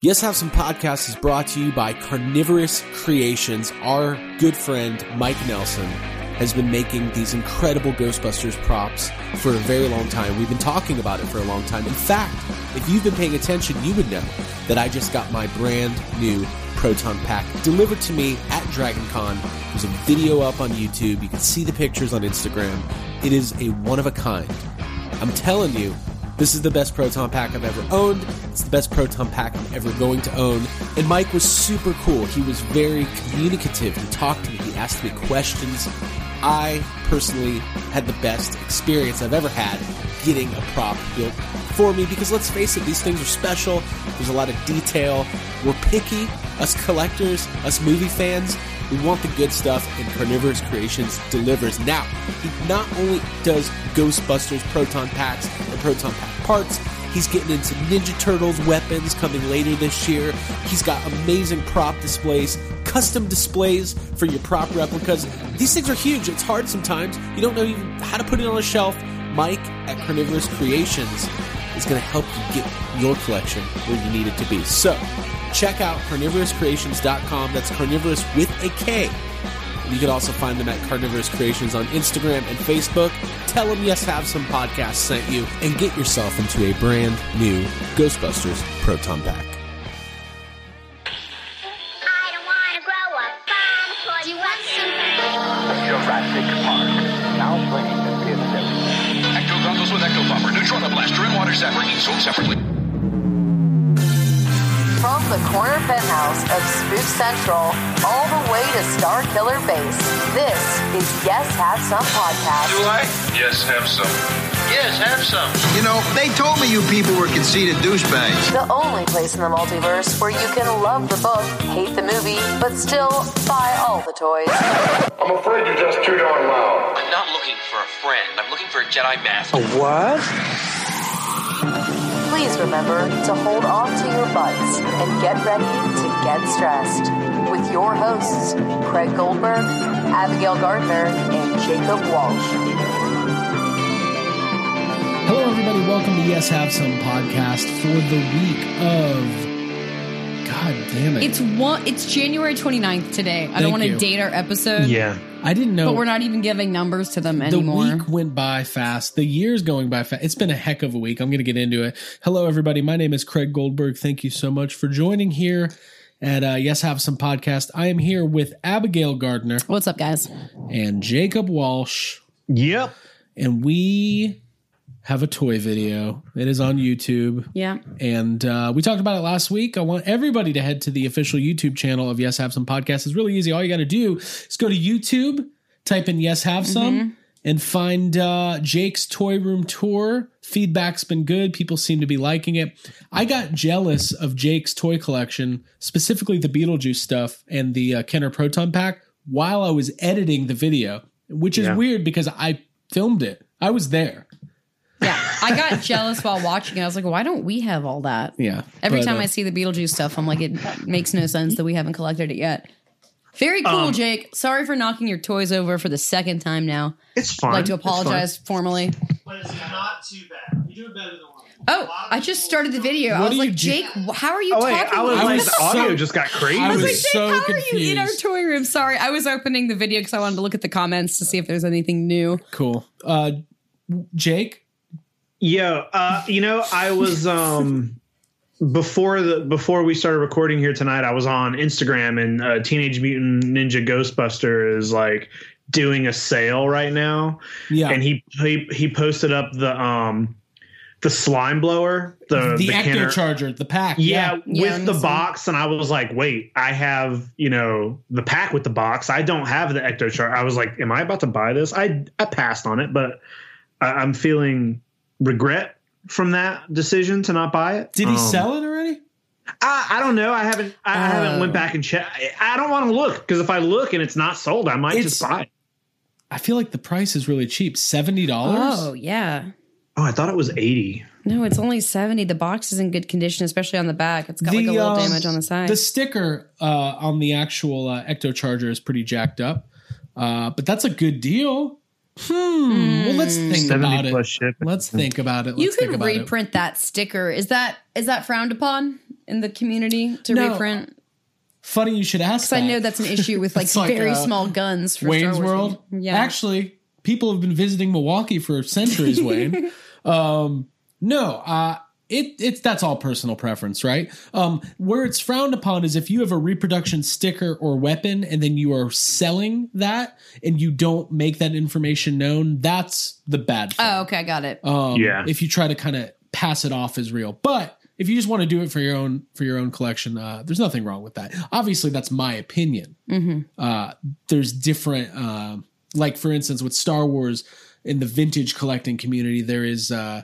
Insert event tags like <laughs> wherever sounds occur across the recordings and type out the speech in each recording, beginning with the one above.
Yes Have Some Podcast is brought to you by Karnivorous Creations. Our good friend Mike Nelson has been making these incredible Ghostbusters props for a very long time. We've been talking about it for a long time. In fact, if you've been paying attention, you would know that I just got my brand new Proton Pack delivered to me at DragonCon. There's a video up on YouTube. You can see the pictures on Instagram. It is a one of a kind. I'm telling you, this is the best Proton Pack I've ever owned. It's the best Proton Pack I'm ever going to own. And Mike was super cool. He was very communicative. He talked to me, he asked me questions. I personally had the best experience I've ever had getting a prop built for me because let's face it, these things are special. There's a lot of detail. We're picky, us collectors, us movie fans. We want the good stuff, and Karnivorous Creations delivers. Now, he not only does Ghostbusters proton packs and proton pack parts, he's getting into Ninja Turtles weapons coming later this year. He's got amazing prop displays, custom displays for your prop replicas. These things are huge. It's hard sometimes. You don't know even how to put it on a shelf. Mike at Karnivorous Creations is going to help you get your collection where you need it to be. So, check out karnivorouscreations.com. That's carnivorous with a K. You can also find them at Karnivorous Creations on Instagram and Facebook. Tell them Yes Have Some Podcast sent you and get yourself into a brand new Ghostbusters Proton Pack. I don't wanna grow up bomb. Do you want some? Jurassic Park. Now playing the PS7. Ecto goggles with Ecto Buffer, Neutrona Blaster, and Water Zapper, each sold separately. From the corner penthouse of Spook Central all the way to Star Killer Base, this is Yes Have Some Podcast. Do I? Yes, have some. Yes, have some. You know, they told me you people were conceited douchebags. The only place in the multiverse where you can love the book, hate the movie, but still buy all the toys. I'm afraid you're just too darn loud. I'm not looking for a friend. I'm looking for a Jedi Master. Please remember to hold on to your butts and get ready to get stressed. With your hosts, Craig Goldberg, Abigail Gardner, and Jacob Walsh. Hello, everybody. Welcome to Yes Have Some podcast for the week of. God damn it! It's one. It's January 29th today. I Thank don't want to you. date our episode. Yeah. I didn't know. But we're not even giving numbers to them anymore. the anymore. week went by fast. The year's going by fast. It's been a heck of a week. I'm going to get into it. Hello, everybody. My name is Craig Goldberg. Thank you so much for joining here at uh, Yes Have Some podcast. I am here with Abigail Gardner What's up, guys? and Jacob Walsh, Yep. and we have a toy video. It is on YouTube. Yeah. And uh, we talked about it last week. I want everybody to head to the official YouTube channel of Yes Have Some Podcast. It's really easy. All you got to do is go to YouTube, type in Yes Have Some, and find uh, Jake's Toy Room Tour. Feedback's been good. People seem to be liking it. I got jealous of Jake's toy collection, specifically the Beetlejuice stuff and the uh, Kenner Proton Pack, while I was editing the video, which is Yeah. weird because I filmed it. I was there. Yeah. I got jealous while watching it. I was like, why don't we have all that? Yeah. Every But, time uh, I see the Beetlejuice stuff, I'm like, it makes no sense that we haven't collected it yet. Very cool, Um, Jake. Sorry for knocking your toys over for the second time now. It's fine. I'd like to apologize formally. But it's not too bad. You're doing better than one. Oh, I just started the video. I What was like, you do- Jake, how are you Oh, wait, talking? I was I like, was the audio just got crazy. I I was was like, Jake, so how are you in our toy room? Sorry, I was opening the video because I wanted to look at the comments to see if there's anything new. Cool. Uh, Jake, Yo, uh, you know, I was um before the before we started recording here tonight, I was on Instagram and uh, Teenage Mutant Ninja Ghostbuster is like doing a sale right now, yeah, and he he he posted up the um the slime blower, the the, the Ecto Kenner- Charger, the pack. Yeah, Yeah, with I'm the missing- box, and I was like, "Wait, I have you know the pack with the box. I don't have the Ecto charger. I was like, "Am I about to buy this?" I I passed on it, but I, I'm feeling regret from that decision to not buy it. Did he Um, sell it already? I, I don't know. I haven't. I, I haven't went back and checked. I, I don't want to look because if I look and it's not sold, I might just buy it. I feel like the price is really cheap. Seventy dollars. Oh, yeah. Oh, I thought it was eighty. No, it's only 70. The box is in good condition, especially on the back. It's got like a little damage on the side. um, The sticker uh, on the actual uh, Ecto Charger is pretty jacked up, uh, but that's a good deal. Hmm. Well, let's think about it. shipping. Let's think about it. Let's you can could about it. reprint that sticker. Is that is that frowned upon? in the community to No. reprint? Funny you should ask. Because I know that's an issue with <laughs> like, like, very uh, small guns for Wayne's Star Wars World. games. Yeah, Actually, people have been visiting Milwaukee for centuries, Wayne. <laughs> um, no, uh, it it's that's all personal preference, right? Um, where it's frowned upon is if you have a reproduction sticker or weapon and then you are selling that and you don't make that information known, that's the bad thing. Oh, okay, got it. Um, Yeah. If you try to kind of pass it off as real, but if you just want to do it for your own for your own collection, uh, there's nothing wrong with that. Obviously, that's my opinion. Uh, there's different, uh, like for instance, with Star Wars in the vintage collecting community, there is uh,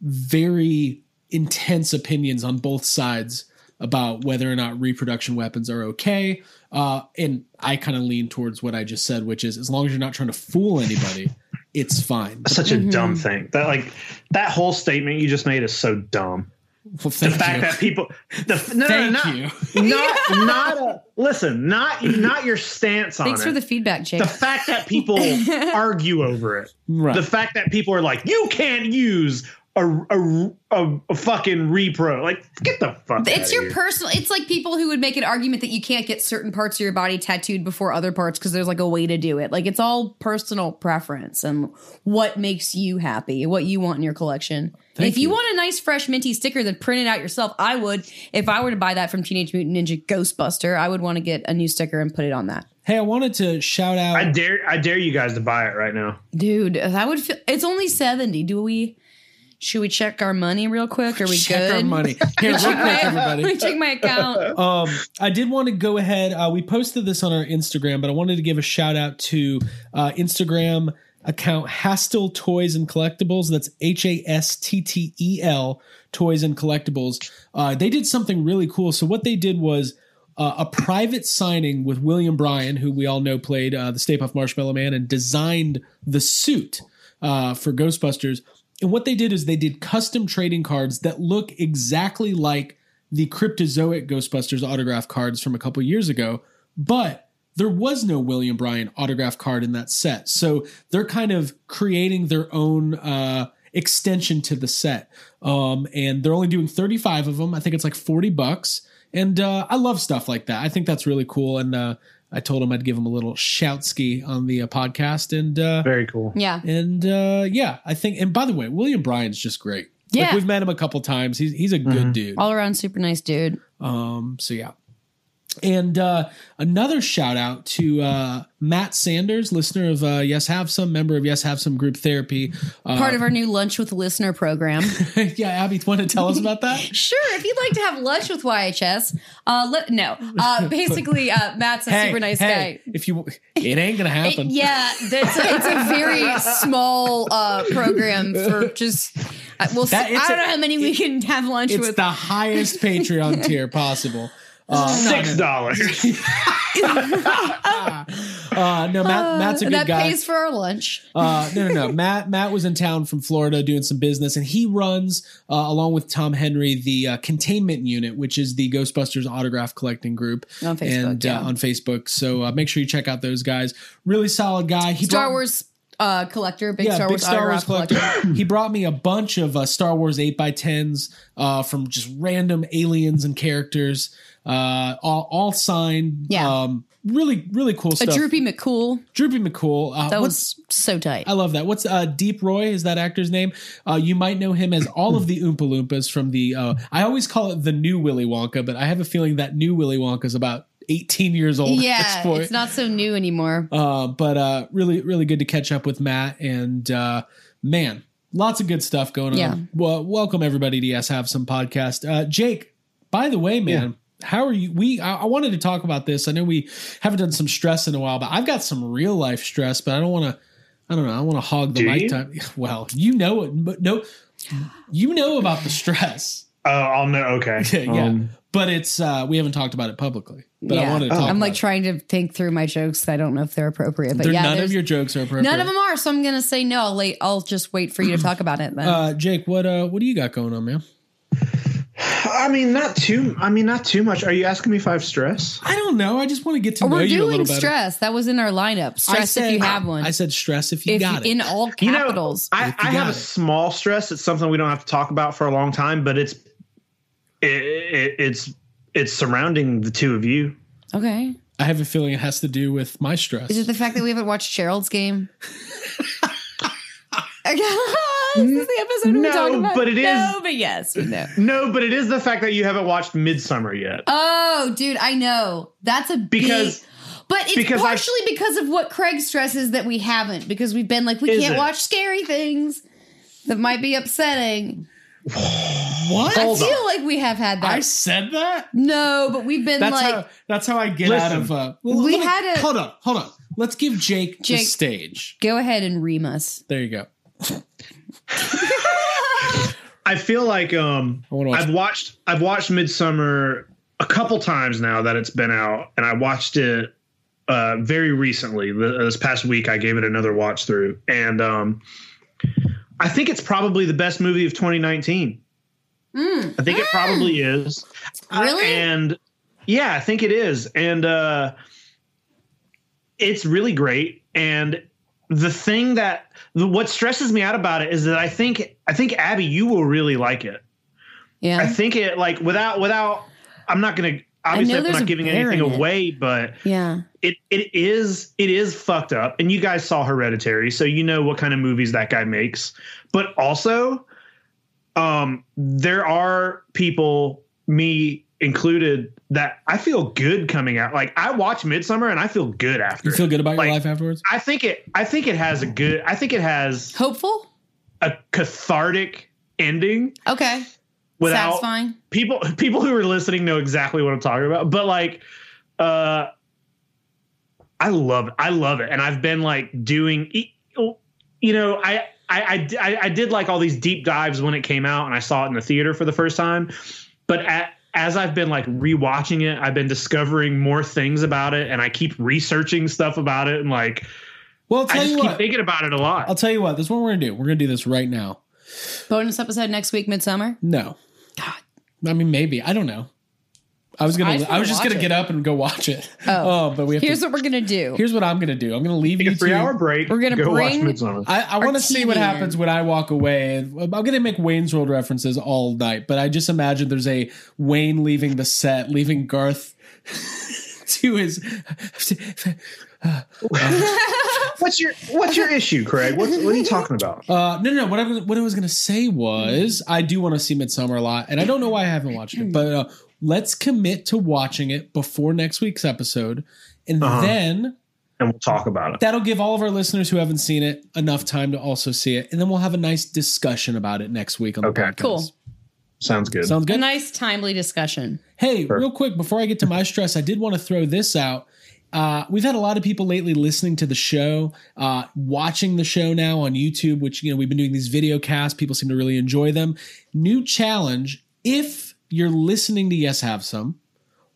very intense opinions on both sides about whether or not reproduction weapons are okay. Uh, and I kind of lean towards what I just said, which is as long as you're not trying to fool anybody, <laughs> it's fine. Such a dumb thing. That like that whole statement you just made is so dumb. Well, The fact you. that people, the no, Thank no, no, you. not, <laughs> not, not a, listen, not not your stance on Thanks it. for the feedback, Jake. the fact that people <laughs> argue over it. Right. The fact that people are like, you can't use a a, a, a fucking repro. Like, get the fuck. It's outta your here. personal. It's like people who would make an argument that you can't get certain parts of your body tattooed before other parts because there's like a way to do it. Like it's all personal preference and what makes you happy, what you want in your collection. And if you, you. want a nice fresh minty sticker, then print it out yourself. I would, if I were to buy that from Teenage Mutant Ninja Ghostbuster, I would want to get a new sticker and put it on that. Hey, I wanted to shout out. I dare I dare you guys to buy it right now. Dude, that would feel. It's only seventy. Do we? Should we check our money real quick? Are we check good? our money. Here, real quick, everybody. Let <laughs> me check my account. Um, I did want to go ahead. Uh, we posted this on our Instagram, but I wanted to give a shout out to uh, Instagram account Hasttel Toys and Collectibles. That's H A S T T E L Toys and Collectibles. Uh, they did something really cool. So what they did was. Uh, a private signing with William Bryan, who we all know played uh, the Stay Puft Marshmallow Man and designed the suit uh, for Ghostbusters. And what they did is they did custom trading cards that look exactly like the Cryptozoic Ghostbusters autograph cards from a couple years ago, but there was no William Bryan autograph card in that set. So they're kind of creating their own uh, extension to the set. Um, and they're only doing 35 of them. I think it's like 40 bucks. And uh, I love stuff like that. I think that's really cool. And uh, I told him I'd give him a little shout ski on the uh, podcast. And uh, Very cool. Yeah. and uh, yeah, I think. And by the way, William Bryan's just great. Like, Yeah. we've met him a couple times. He's he's a good dude. All around super nice dude. Um, so yeah. And uh, another shout out to uh, Matt Sanders, listener of uh, Yes Have Some, member of Yes Have Some Group Therapy. Uh, Part of our new lunch with listener program. <laughs> yeah, Abby, you want to tell us about that? <laughs> sure, if you'd like to have lunch with YHS, uh, let, no. Uh, basically, uh, Matt's a hey, super nice hey, guy. If you, it ain't gonna happen. <laughs> Yeah, that's a, it's a very small uh, program for just. We'll. That- I don't a- know how many we can have lunch It's with. It's the highest Patreon tier possible. Uh, Six dollars. <laughs> uh, no, Matt, Matt's a good that guy. pays for our lunch. Uh, no, no, no. <laughs> Matt Matt was in town from Florida doing some business, and he runs uh, along with Tom Henry the uh, Containment Unit, which is the Ghostbusters autograph collecting group On Facebook, and yeah. uh, on Facebook. So uh, make sure you check out those guys. Really solid guy. He Star brought- Wars uh, collector, big yeah, Star big Wars Star Wars collector. collector. he brought me a bunch of uh, Star Wars eight x tens uh, from just random aliens and characters, uh, all, all signed. Yeah. um, really, really cool A stuff. Droopy McCool. Droopy McCool. Uh, That was so tight. I love that. What's uh, Deep Roy? Is that actor's name? Uh, you might know him as all of the <clears throat> Oompa Loompas from the. Uh, I always call it the new Willy Wonka, but I have a feeling that new Willy Wonka is about 18 years old at yeah, this point. it's not so new anymore. Uh, but uh, really, really good to catch up with Matt. And uh, man, lots of good stuff going on. Well, welcome everybody to Yes Have Some podcast. Uh, Jake, by the way, man. How are you? We I, I wanted to talk about this. I know we haven't done some stress in a while, but I've got some real life stress. But I don't want to. I don't know. I want to hog the Do mic you? time. <laughs> Well, you know it, but no, you know about the stress. Oh, I'll know. Okay. <laughs> yeah, Um, but it's uh, we haven't talked about it publicly. But I yeah. wanted to talk. I'm about like it. trying to think through my jokes. I don't know if they're appropriate, but They're- yeah, none of your jokes are appropriate. none of them are. So I'm gonna say no. I'll wait. I'll just wait for you to talk about it then. Uh, Jake, what uh, what do you got going on, man? I mean, not too. I mean, not too much. Are you asking me if I have stress? I don't know. I just want to get to Oh, know we're you a doing little better. stress. That was in our lineup. Stress said, if you have one. I said stress if you if got it. in all You know, capitals. I, you I have got a small stress. It's something we don't have to talk about for a long time, but it's it, it, it's it's surrounding the two of you. Okay. I have a feeling it has to do with my stress. Is it the fact that we haven't watched Gerald's game? <laughs> <laughs> this is the episode we're No, talking about. but it is- No, but yes, we know. <clears throat> No, but it is the fact that you haven't watched Midsommar yet. Oh, dude, I know. That's a Because- big, but it's because I- partially because of what Craig stresses that we haven't because we've been like we can't it? watch scary things that might be upsetting. <sighs> what? I feel on. like we have had that. I said that. no, but we've been That's like how. That's how I get out Listen. of. Uh, We me- had a- hold on. Hold on. Let's give Jake, the stage. go ahead and ream us. There you go. <laughs> <laughs> I feel like um watch. I've watched I've watched Midsommar a couple times now that it's been out, and I watched it uh very recently. This past week, I gave it another watch through, and um I think it's probably the best movie of 2019. I think it probably is. Uh, Really? and yeah, I think it is. And uh it's really great. And the thing that the, what stresses me out about it is that I think I think Abby, you will really like it. Yeah. I think it like without without I'm not gonna obviously I'm not giving anything away, but yeah. it it is it is fucked up. And you guys saw Hereditary, so you know what kind of movies that guy makes. But also, um, there are people, me included, that I feel good coming out. Like I watch Midsommar and I feel good after. You feel good about Like, your life afterwards? I think it. I think it has a good. I think it has Hopeful? a cathartic ending Okay. without Satisfying? people people who are listening know exactly what I'm talking about. But like, uh, I love it. I love it, and I've been like doing, you know, I. I, I, I did like all these deep dives when it came out and I saw it in the theater for the first time. But at, as I've been like rewatching it, I've been discovering more things about it and I keep researching stuff about it and like Well, I'll I just you keep what. thinking about it a lot. I'll tell you what. This is what we're gonna do. We're gonna do this right now. Bonus episode next week, Midsommar? No. God. I mean, maybe. I don't know. I was gonna. I I, just was just gonna it. get up and go watch it. Oh. <laughs> but we have Here's to. what we're going to do. here's what I'm gonna do. I'm gonna leave Take you a three two- hour break. We're gonna go bring- watch Midsommar. I, I want to see what TV happens when I walk away. I'm going to make Wayne's World references all night, but I just imagine there's a Wayne leaving the set, leaving Garth <laughs> to his. <laughs> What's your What's your issue, Craig? What's, what are you talking about? Uh, no, no, no. What I, was- what I was going to say was I do want to see Midsommar a lot, and I don't know why I haven't watched it, but uh, let's commit to watching it before next week's episode, and Uh-huh. then And we'll talk about it. that'll give all of our listeners who haven't seen it enough time to also see it, and then we'll have a nice discussion about it next week on the Okay. podcast. Cool. Sounds good. Sounds good. A nice, timely discussion. Hey, Sure. real quick before I get to my stress, I did want to throw this out. Uh, we've had a lot of people lately listening to the show, uh, watching the show now on YouTube, which you know we've been doing these video casts. People seem to really enjoy them. New challenge: if you're listening to Yes Have Some,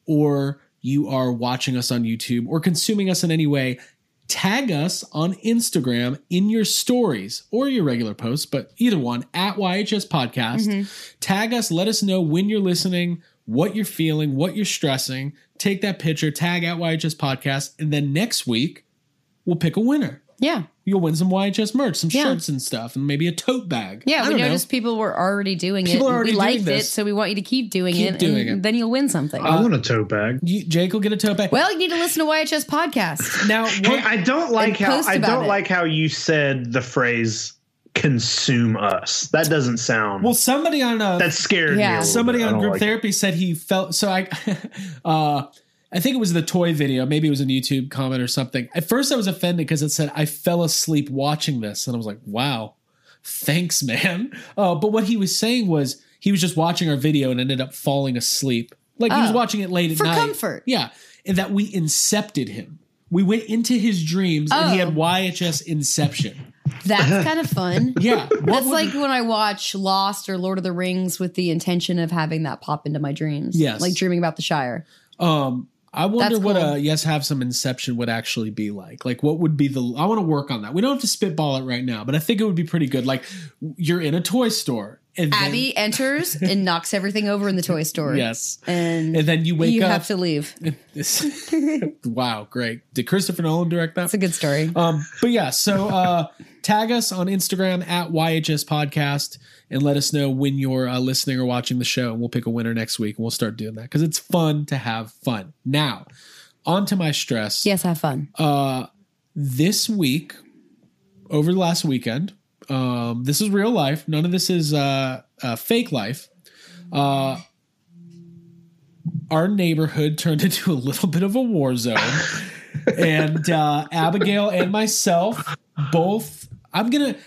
or you are watching us on YouTube or consuming us in any way, tag us on Instagram in your stories or your regular posts, but either one at YHS Podcast. Mm-hmm. Tag us, let us know when you're listening, what you're feeling, what you're stressing. Take that picture, tag at YHS Podcast, and then next week we'll pick a winner. Yeah. You'll win some YHS merch, some Yeah. shirts and stuff, and maybe a tote bag. Yeah, I we don't know. noticed people were already doing People it. are already we doing liked it, this. so we want you to keep doing Keep it. doing and it. Then you'll win something. I want a tote bag. You, Jake will get a tote bag. well, you need to listen to YHS podcast. now, Hey, I don't like how I don't it. like how you said the phrase "consume us." That doesn't sound. well, somebody on uh, that scared Yeah. me. a somebody bit. On group like it. therapy said he felt so i <laughs> uh i think it was the toy video maybe it was a youtube comment or something at first i was offended because it said i fell asleep watching this and i was like wow thanks <laughs> man uh, but what he was saying was he was just watching our video and ended up falling asleep like he was Oh. watching it late at For night for comfort. yeah and that we incepted him we went into his dreams and he Oh. had yhs inception That's kind of fun. <laughs> yeah That's like when I watch Lost or Lord of the Rings with the intention of having that pop into my dreams. Yes. Like dreaming about the Shire. Um, I wonder That's what cool. a yes have some inception would actually be like. Like, what would be the? I want to work on that. We don't have to spitball it right now, but I think it would be pretty good. Like, you're in a toy store, and then- Abby enters and knocks everything over in the toy store. yes, And, and then you wake you up. You have to leave. <laughs> Wow, great! Did Christopher Nolan direct that? That's a good story. Um, but yeah, so uh, tag us on Instagram at YHS Podcast and let us know when you're uh, listening or watching the show. And we'll pick a winner next week and we'll start doing that because it's fun to have fun. Now, on to my stress. Yes, have fun. Uh, this week, over the last weekend, um, this is real life. None of this is uh, uh, fake life. Uh, our neighborhood turned <laughs> into a little bit of a war zone. and uh, Abigail and myself both, I'm going to.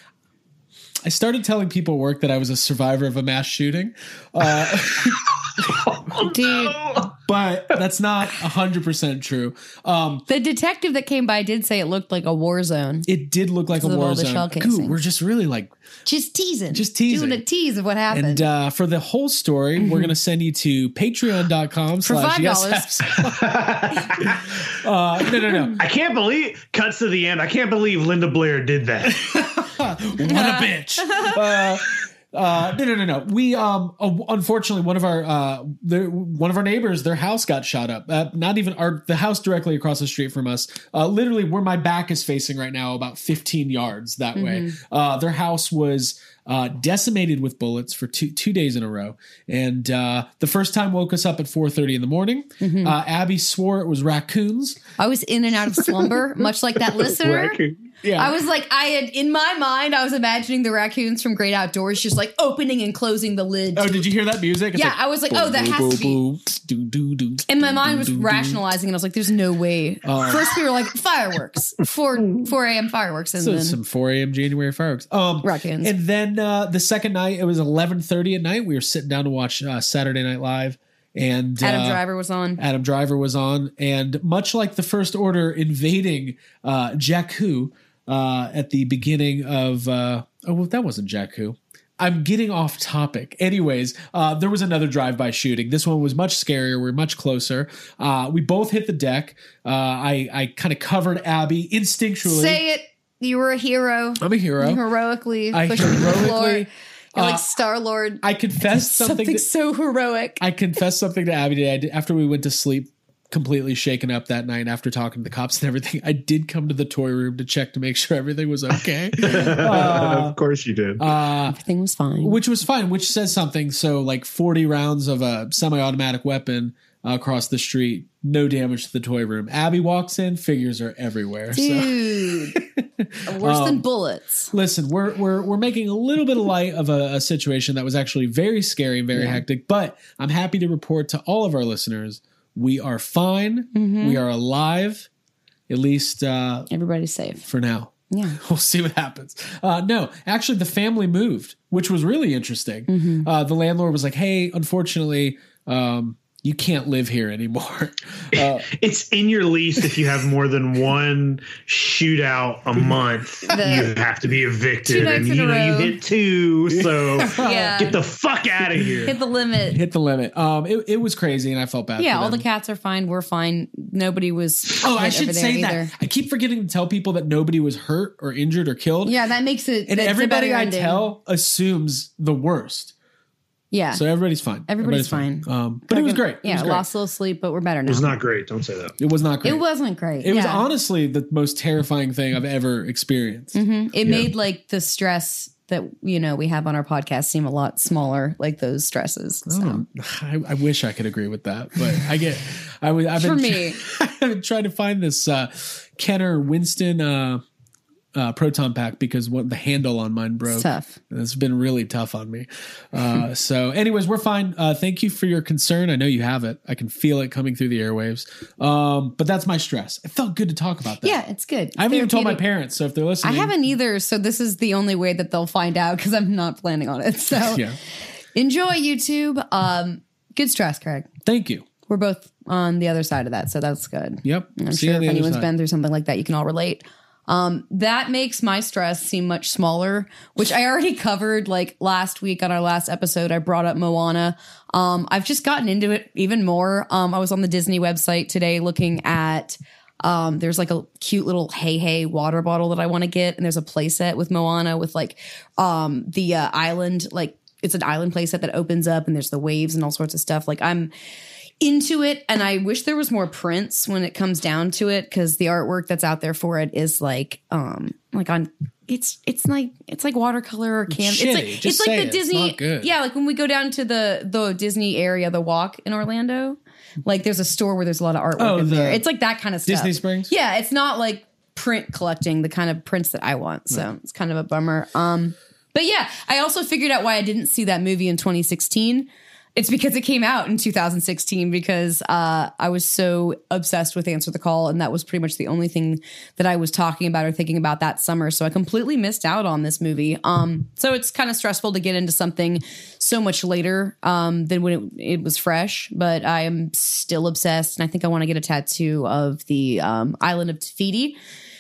I started telling people at work that I was a survivor of a mass shooting. Uh, <laughs> Dude, but that's not 100% true. Um, the detective that came by did say it looked like a war zone. it did look like a of war all the shell zone. Dude, casings. we're just really like Just teasing. Just teasing. Doing a tease of what happened. And uh, for the whole story, we're going to send you to patreon.com For slash $5. yes. <laughs> uh, no, no, no. I can't believe cuts to the end. I can't believe Linda Blair did that. <laughs> What a bitch. <laughs> Uh, uh, no, no, no, no. We um, unfortunately one of our uh, the, one of our neighbors, their house got shot up. Uh, not even our the house directly across the street from us. Uh, literally where my back is facing right now, about 15 yards that way. Uh, their house was uh, decimated with bullets for two two days in a row. And uh, the first time woke us up at 4:30 in the morning. Uh, Abby swore it was raccoons. I was in and out of slumber, much like that <laughs> listener. Raccoon. Yeah, I was like, I had in my mind, I was imagining the raccoons from Great Outdoors just like opening and closing the lid. Oh, did you hear that music? It's Yeah, I was like, oh, that has to be- Do, do, do, and my mind was rationalizing, and I was like, "There's no way." Uh, First, we were like, "Fireworks, four four a.m. fireworks," and So then some 4 a.m. January fireworks. Um, Raccoons. And then uh, the second night, it was 11:30 at night. We were sitting down to watch uh, Saturday Night Live, and Adam uh, Driver was on. Adam Driver was on, and much like the First Order invading uh, Jakku uh, at the beginning of uh, oh, well, that wasn't Jakku. I'm getting off topic. Anyways, uh, there was another drive-by shooting. This one was much scarier. We're much closer. Uh, we both hit the deck. Uh, I I kind of covered Abby instinctually. Say it. You were a hero. I'm a hero. You heroically I pushed the floor. heroically- You're uh, like Star Lord. I confessed <laughs> something. Something, to- so heroic. I confessed something to Abby today. I did, after we went to sleep, completely shaken up that night after talking to the cops and everything. I did come to the toy room to check to make sure everything was okay, <laughs> Uh, of course you did. uh, Everything was fine. which was fine. Which says something. So, like forty rounds of a semi-automatic weapon uh, across the street, no damage to the toy room. Abby walks in, figures are everywhere. So. Dude, <laughs> worse than Um, bullets. Listen, we're we're we're making a little bit of light of a, a situation that was actually very scary and very hectic. But I'm happy to report to all of our listeners we are fine. Mm-hmm. We are alive, at least uh, Everybody's safe. for now. Yeah. <laughs> We'll see what happens. Uh, no, actually, the family moved, which was really interesting. Mm-hmm. Uh, the landlord was like, "Hey, unfortunately." Um, you can't live here anymore. <laughs> Uh, it's in your lease if you have more than one shootout a month, you have to be Two evicted. nights And in you a know, you row. hit two, so <laughs> Yeah. get the fuck out of here. Hit the limit. hit the limit. Um, it, it was crazy, and I felt bad. Yeah, for all the cats are fine. We're fine. Nobody was. Oh, I should say either. that. I keep forgetting to tell people that nobody was hurt or injured or killed. Yeah, that makes it. And everybody I ending. tell assumes the worst. Yeah. So everybody's fine. Everybody's fine. Um, but it was great. It Yeah, was great. lost a little sleep, but we're better now. It was not great. Don't say that. It was not great. It wasn't great. It was honestly the most terrifying thing I've ever experienced. Mhm. It made like the stress that you know we have on our podcast seem a lot smaller, like those stresses. So. Um, <sighs> I, I wish I could agree with that, but I get. I would. I've For been, me. <laughs> I've been trying to find this uh, Kenner Winston uh, uh, proton pack because what the handle on mine broke. It's tough. It's been really tough on me. Uh, <laughs> so, anyways, we're fine. Uh, thank you for your concern. I know you have it. I can feel it coming through the airwaves. Um, but that's my stress. It felt good to talk about that. Yeah, it's good. I haven't even told my parents. So if they're listening, I haven't either, so this is the only way that they'll find out because I'm not planning on it. So <laughs> Yeah. enjoy YouTube. Um, good stress, Craig. Thank you. We're both on the other side of that, so that's good. Yep. I'm See sure if anyone's side. been through something like that, you can all relate. Um, that makes my stress seem much smaller, which I already covered like last week on our last episode. I brought up Moana. Um, I've just gotten into it even more. Um, I was on the Disney website today looking at um, there's like a cute little hey hey water bottle that I want to get, and there's a playset with Moana with like um the uh, island like it's an island playset that opens up and there's the waves and all sorts of stuff. Like I'm into it and I wish there was more prints when it comes down to it because the artwork that's out there for it is like um like on it's it's like it's like watercolor or canvas. It's, like Just it's like the it. Disney. Yeah, like when we go down to the the Disney area, the walk in Orlando. Like there's a store where there's a lot of artwork Oh, in the there. It's like that kind of stuff. Disney Springs? Yeah, it's not like print collecting the kind of prints that I want. So it's kind of a bummer. Um, but yeah, I also figured out why I didn't see that movie in 2016. It's because it came out in 2016 because uh, I was so obsessed with Answer the Call, and that was pretty much the only thing that I was talking about or thinking about that summer. So I completely missed out on this movie. Um, so it's kind of stressful to get into something so much later um, than when it, it was fresh. But I am still obsessed, and I think I want to get a tattoo of the um, island of Te Fiti.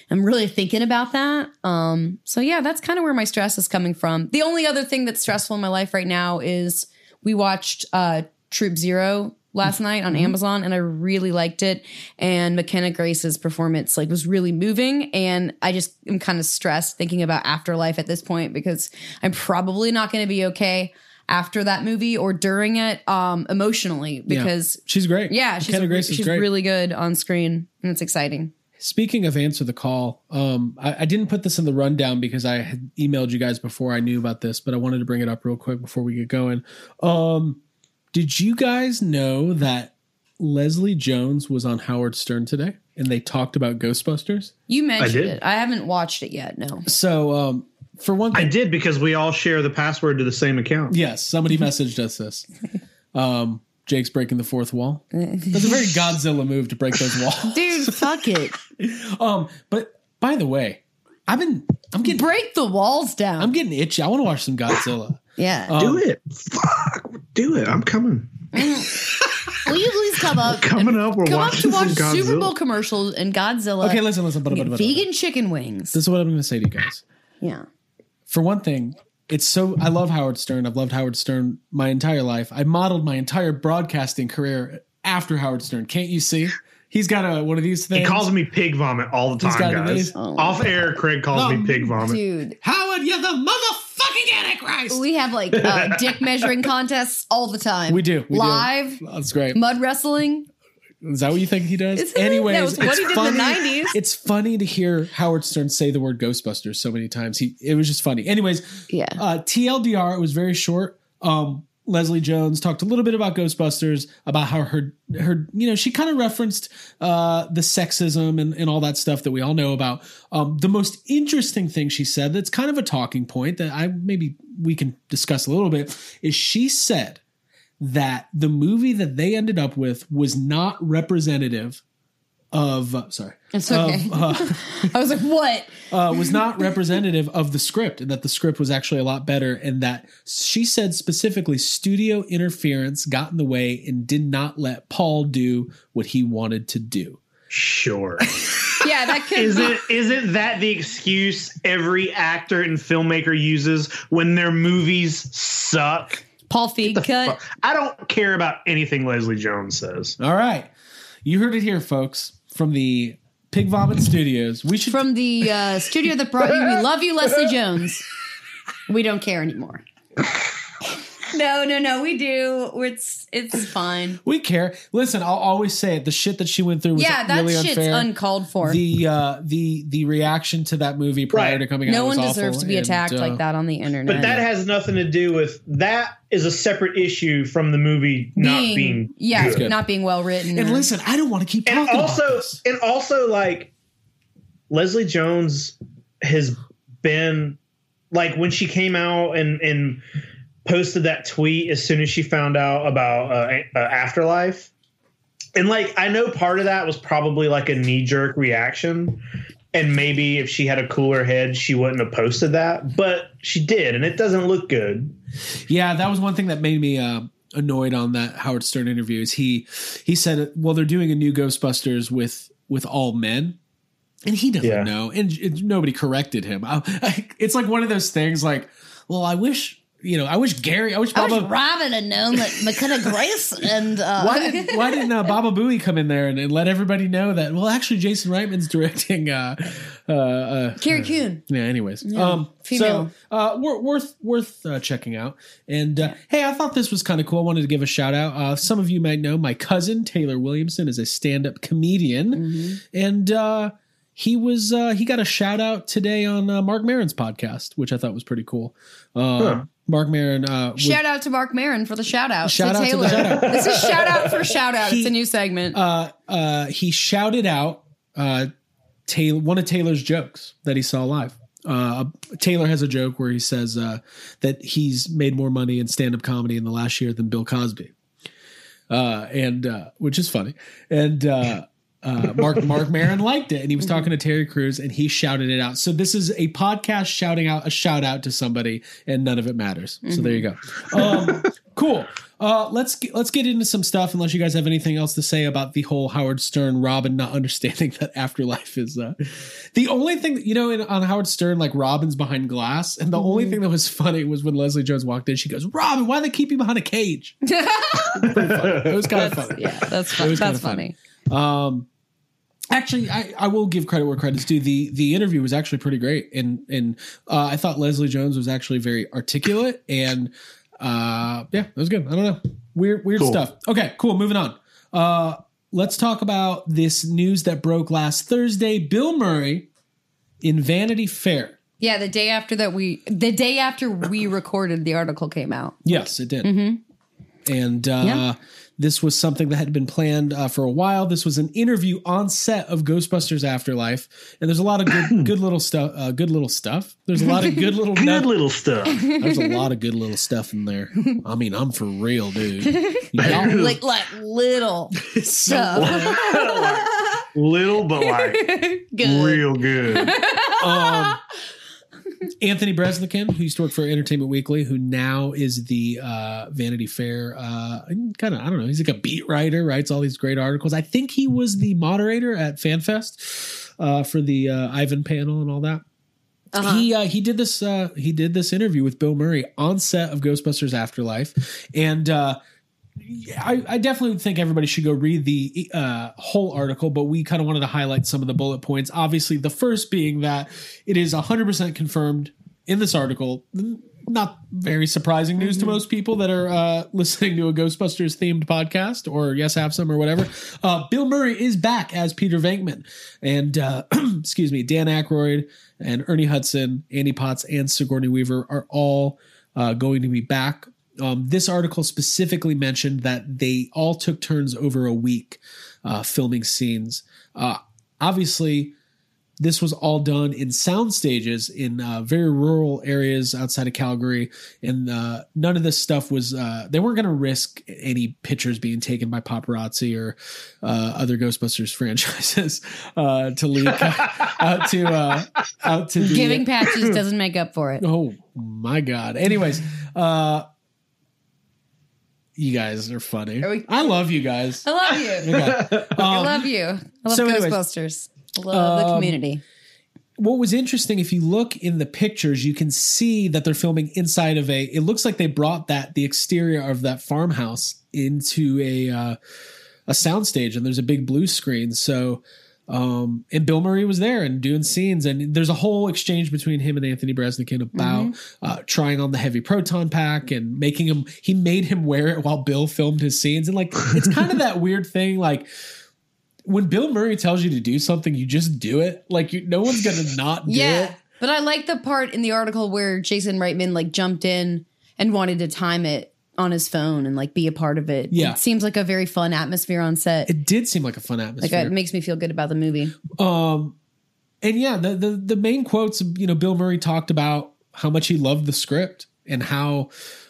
I'm really thinking about that. Um, so yeah, that's kind of where my stress is coming from. The only other thing that's stressful in my life right now is we watched uh, Troop Zero last night on Amazon, and I really liked it. And McKenna Grace's performance like was really moving, and I just am kind of stressed thinking about afterlife at this point because I'm probably not going to be okay after that movie or during it um emotionally because she's great. yeah she's, McKenna a- Grace is she's great. really good on screen and it's exciting Speaking of answer the call, um, I, I didn't put this in the rundown because I had emailed you guys before I knew about this, but I wanted to bring it up real quick before we get going. Um, did you guys know that Leslie Jones was on Howard Stern today and they talked about Ghostbusters? you mentioned did. it I haven't watched it yet no So, um, for one I did because we all share the password to the same account. yes, somebody messaged us this. <laughs> Um, Jake's breaking the fourth wall. <laughs> That's a very Godzilla move to break those walls. <laughs> dude fuck it <laughs> Um, but by the way, I've been I'm getting break the walls down I'm getting itchy. I want to watch some Godzilla. yeah Um, Do it. Fuck. Do it. I'm coming. will you please come up Coming up, we're come up to watching watch some Super Godzilla. Bowl commercials and Godzilla Okay, listen, listen, but, and but, but, but. vegan chicken wings This is what I'm going to say to you guys. yeah For one thing, it's so I love Howard Stern. I've loved Howard Stern my entire life. I modeled my entire broadcasting career after Howard Stern. Can't you see? He's got a one of these things. He calls me pig vomit all the time, guys. these- Off air, Craig calls Um, me pig vomit. dude Howard, you're the motherfucking Antichrist. we have like uh, dick measuring contests all the time We do. We do. live That's great. mud wrestling Is that what you think he does? Anyways, That it's he did in the funny. 90s. It's funny to hear Howard Stern say the word Ghostbusters so many times. He it was just funny. Anyways, Yeah. Uh, TLDR. It was very short. Um, Leslie Jones talked a little bit about Ghostbusters, about how her her you know she kind of referenced uh, the sexism and, and all that stuff that we all know about. Um, the most interesting thing she said that's kind of a talking point that I maybe we can discuss a little bit is she said that the movie that they ended up with was not representative of uh, sorry It's okay. of, uh, <laughs> I was like, what? <laughs> uh, was not representative of the script and that the script was actually a lot better and that she said specifically studio interference got in the way and did not let paul do what he wanted to do Sure. <laughs> Yeah, that could Isn't isn't that the excuse every actor and filmmaker uses when their movies suck? Paul Feig cut. I don't care about anything Leslie Jones says. all right you heard it here folks from the pig vomit studios we should From the uh, studio that brought you, we love you, Leslie Jones. We don't care anymore. No, no, no, we do. It's it's fine. we care listen i'll always say it the shit that she went through was Yeah, that really shit's unfair uncalled for. the uh the the reaction to that movie prior Right. to coming out no was one awful, deserves to be and, attacked uh, like that on the internet. But that has nothing to do with that is a separate issue from the movie not being yeah, good. not being well written. and or- listen i don't want to keep and talking also about this and also like Leslie Jones has been like when she came out and and posted that tweet as soon as she found out about uh, uh, afterlife and like i know part of that was probably like a knee-jerk reaction and maybe if she had a cooler head she wouldn't have posted that but she did and it doesn't look good Yeah, that was one thing that made me uh, annoyed on that Howard Stern interview. Is he he said, "Well, they're doing a new Ghostbusters with with all men," and he doesn't Yeah. know, and nobody corrected him. I, it's like one of those things. Like, well, I wish you know, I wish Gary, I wish I wish Robin had known that McKenna Grace <laughs> and uh, why didn't Why didn't uh, Baba Booey come in there and, and let everybody know that? Well, actually, Jason Reitman's directing. Uh, uh, uh, Carrie Coon. yeah. Anyways, Yeah, um, female. So, uh, worth worth uh, checking out. And uh, hey, I thought this was kind of cool. I wanted to give a shout out. Uh, some of you might know my cousin Taylor Williamson is a stand up comedian, Mm-hmm. and uh, he was uh, he got a shout out today on uh, Mark Maron's podcast, which I thought was pretty cool. Uh, Huh. Mark Maron, uh, would- Shout out to Mark Maron for the shout out. Shout to out to Taylor. the shout out. this is shout out for shout out. <laughs> He- it's a new segment. uh, uh, he shouted out uh, Taylor, one of Taylor's jokes that he saw live. Uh, Taylor has a joke where he says uh, that he's made more money in stand up comedy in the last year than Bill Cosby, uh, and uh, which is funny. And uh, uh, Mark Mark Maron liked it, and he was talking to Terry Crews, and he shouted it out. So this is a podcast shouting out a shout out to somebody, and none of it matters. So there you go. Um, cool. Uh, let's get, let's get into some stuff. Unless you guys have anything else to say about the whole Howard Stern Robin not understanding <laughs> that afterlife is uh, the only thing you know in, on Howard Stern like Robin's behind glass, and the only thing that was funny was when Leslie Jones walked in. She goes, "Robin, why do they keep you behind a cage?" <laughs> It was kind of funny. yeah, that's fun. That's kinda funny. Um, actually, I, I will give credit where credit's due. The the interview was actually pretty great, and and uh, I thought Leslie Jones was actually very articulate, and uh, yeah, it was good. I don't know, weird weird Cool. stuff. Okay, cool. Moving on. Uh, let's talk about this news that broke last Thursday. Bill Murray in Vanity Fair. Yeah, the day after that we the day after we recorded the article came out. Yes, it did. Mm-hmm. And uh, Yeah. This was something that had been planned uh, for a while. This was an interview on set of Ghostbusters Afterlife, and there's a lot of good, <clears throat> good little stuff. Uh, good little stuff. There's a lot of good little, <laughs> Good little stuff. There's a lot of good little stuff in there. I mean, I'm for real, dude. <laughs> Y'all- like like little <laughs> stuff. little, but like Good. real good. um, Anthony Breznican, who used to work for Entertainment Weekly, who now is the uh, Vanity Fair uh, kind of I don't know. He's like a beat writer, writes all these great articles. I think he was the moderator at FanFest uh, for the uh, Ivan panel and all that. Uh-huh. He uh, he did this uh, he did this interview with Bill Murray on set of Ghostbusters Afterlife, and uh, I, I definitely think everybody should go read the uh, whole article, but we kind of wanted to highlight some of the bullet points. Obviously, the first being that it is 100% confirmed in this article. Not very surprising news to most people that are uh, <laughs> listening to a Ghostbusters themed podcast or Yes Have Some or whatever. Uh, Bill Murray is back as Peter Venkman. And, uh, <clears throat> excuse me, Dan Aykroyd and Ernie Hudson, Annie Potts, and Sigourney Weaver are all uh, going to be back um, this article specifically mentioned that they all took turns over a week uh, filming scenes. Uh, obviously, this was all done in sound stages in uh, very rural areas outside of Calgary, and uh, none of this stuff was. Uh, they weren't going to risk any pictures being taken by paparazzi or uh, other Ghostbusters <laughs> franchises uh, to leak out to uh, out to the, Giving <laughs> patches doesn't make up for it. Oh my god. Anyways, uh you guys are funny. Are we- I love you guys. I love you. <laughs> Okay. I Um, love you. I love so anyways, Ghostbusters. I love the um, community. what was interesting if you look in the pictures you can see that they're filming inside of a it looks like they brought that the exterior of that farmhouse into a uh a soundstage and there's a big blue screen so um and Bill Murray was there and doing scenes and there's a whole exchange between him and Anthony Breznican about uh trying on the heavy proton pack and making him he made him wear it while Bill filmed his scenes and like it's <laughs> kind of that weird thing like when Bill Murray tells you to do something, you just do it. Like you, no one's gonna not do Yeah. it. But I like the part in the article where Jason Reitman like jumped in and wanted to time it on his phone and like be a part of it. Yeah. It seems like a very fun atmosphere on set. It did seem like a fun like atmosphere. it makes me feel good about the movie. um, and yeah, the, the the main quotes. You know, Bill Murray talked about how much he loved the script and how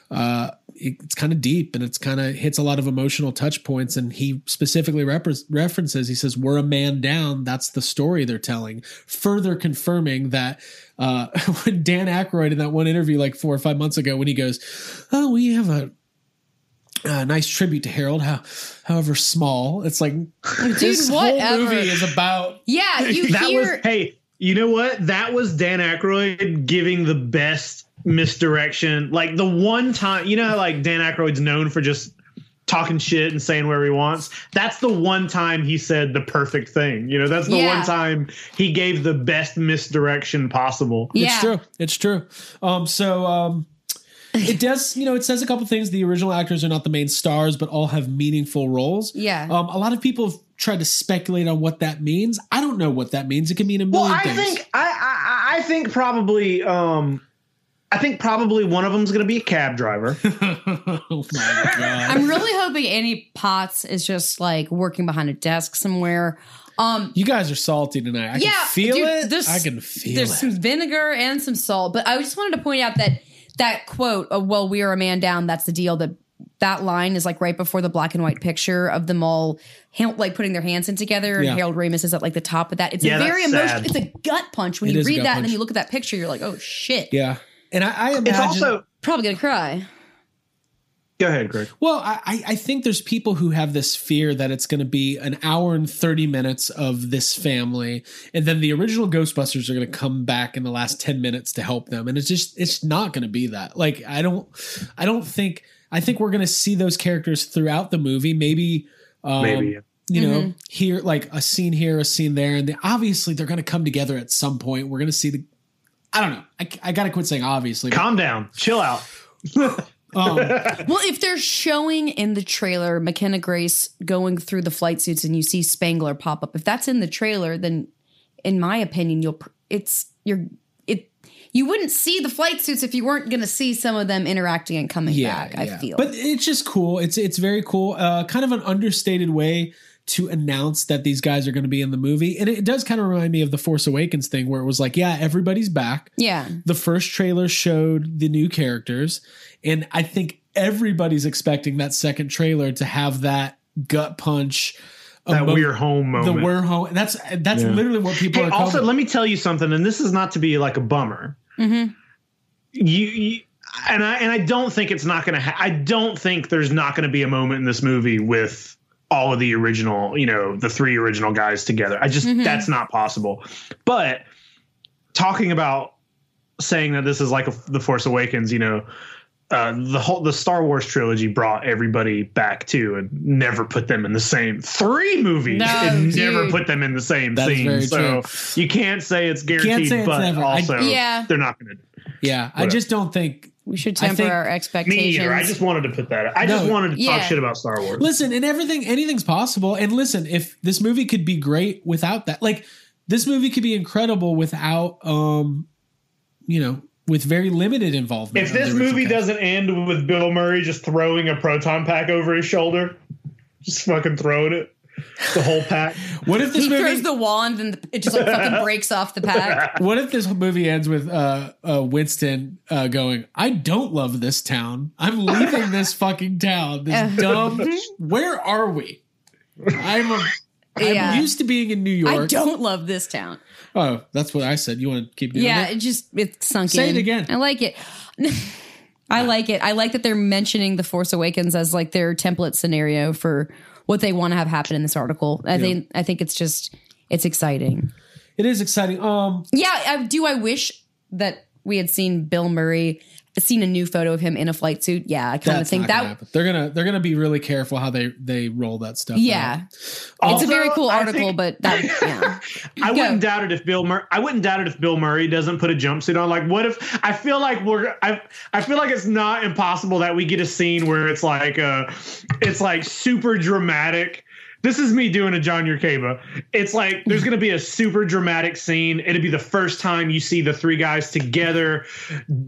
uh, it's kind of deep and it's kind of hits a lot of emotional touch points. And he specifically repre- references. He says, "We're a man down." That's the story they're telling. Further confirming that uh, <laughs> when Dan Aykroyd in that one interview like four or five months ago, when he goes, "Oh, we have a." A nice tribute to Harold, how, however small. It's like <laughs> this whole movie is about Yeah, you <laughs> that hear was hey, you know what? That was Dan Aykroyd giving the best misdirection. Like the one time, you know how like Dan Aykroyd's known for just talking shit and saying whatever he wants. That's the one time he said the perfect thing. You know, that's the Yeah. one time he gave the best misdirection possible. Yeah. It's true. It's true. Um, so um, it <laughs> does, you know, it says a couple things. The original actors are not the main stars, but all have meaningful roles. Yeah. Um, a lot of people have tried to speculate on what that means. I don't know what that means. It can mean a Well, million I things. think I, I I think probably um I think probably one of them is going to be a cab driver. <laughs> oh my god. I'm really hoping Annie Potts is just like working behind a desk somewhere. Um, you guys are salty tonight. I yeah, can feel dude, it. there's- I can feel there's it. There's some vinegar and some salt, but I just wanted to point out that that quote, of, "Well, we are a man down." That's the deal. That that line is like right before the black and white picture of them all hand, like putting their hands in together, and Yeah. Harold Ramis is at like the top of that. It's Yeah, a very emotional. sad. It's a gut punch when It you read gut that, and then you look at that picture. You're like, "Oh shit!" yeah. And I, I imagine It's also Probably gonna cry. Go ahead, Greg. Well, I, I- I think there's people who have this fear that it's going to be an hour and 30 minutes of this family, and then the original Ghostbusters are going to come back in the last 10 minutes to help them. And it's just, it's not going to be that. Like, I don't, I don't think, I think we're going to see those characters throughout the movie. Maybe, um, Maybe. you know, here, like a scene here, a scene there. And they, obviously they're going to come together at some point. We're going to see the, I don't know. I, I got to quit saying obviously. Calm down. Chill out. <laughs> um, Well, if they're showing in the trailer McKenna Grace going through the flight suits and you see Spangler pop up, if that's in the trailer, then in my opinion, you'll it's you're it you wouldn't see the flight suits if you weren't going to see some of them interacting and coming back. I feel, But it's just cool. It's it's very cool. Uh, kind of an understated way to announce that these guys are going to be in the movie, and it does kind of remind me of the Force Awakens thing, where it was like, yeah, everybody's back. yeah, The first trailer showed the new characters, and I think everybody's expecting that second trailer to have that gut punch. That emo- we're home The moment. we're home. That's that's Yeah. literally what people Hey, are. also, calling- let me tell you something, and this is not to be like a bummer. Mhm. You, you and I and I don't think it's not going to. Ha- I don't think there's not going to be a moment in this movie with all of the original, you know, the three original guys together. I just that's not possible. But talking about saying that this is like a, the Force Awakens, you know. Uh, the whole the Star Wars trilogy brought everybody back too, and never put them in the same three movies. No, and never put them in the same That is scene. So true. you can't say it's guaranteed, say it's but never. I- also Yeah. they're not going to. yeah, I just don't think we should temper think- our Me expectations. either. I just wanted to put that. I just wanted to Yeah. talk shit about Star Wars. Listen, and everything, anything's possible. And listen, if this movie could be great without that, like this movie could be incredible without, um, you know, with very limited involvement. If this movie cast. doesn't end with Bill Murray just throwing a proton pack over his shoulder, just fucking throwing it, the whole pack. what if this he movie? throws the wand and it just like fucking <laughs> breaks off the pack. what if this movie ends with uh, uh, Winston uh, going, "I don't love this town. I'm leaving <laughs> this fucking town. This dumb. <laughs> Where are we? I'm a, I'm Yeah. used to being in New York. I don't love this town. Oh, that's what I said. You want to keep doing Yeah, that? it just it sunk Say in. it again. I like it. I like it. I like that they're mentioning the Force Awakens as like their template scenario for what they want to have happen in this article. I think I think it's just it's exciting. It is exciting. Um, Yeah, I, do I wish that we had seen Bill Murray, seen a new photo of him in a flight suit? Yeah, I kind of think not gonna that. they're gonna they're gonna be really careful how they they roll that stuff. Yeah, out. it's a very cool article, think- but that <laughs> yeah. I Go. wouldn't doubt it if Bill Murray. I wouldn't doubt it if Bill Murray doesn't put a jumpsuit on. Like, what if? I feel like we're. I. I feel like it's not impossible that we get a scene where it's like uh it's like super dramatic. This is me doing a John Yerkeba. It's like there's gonna be a super dramatic scene. It'll be the first time you see the three guys together.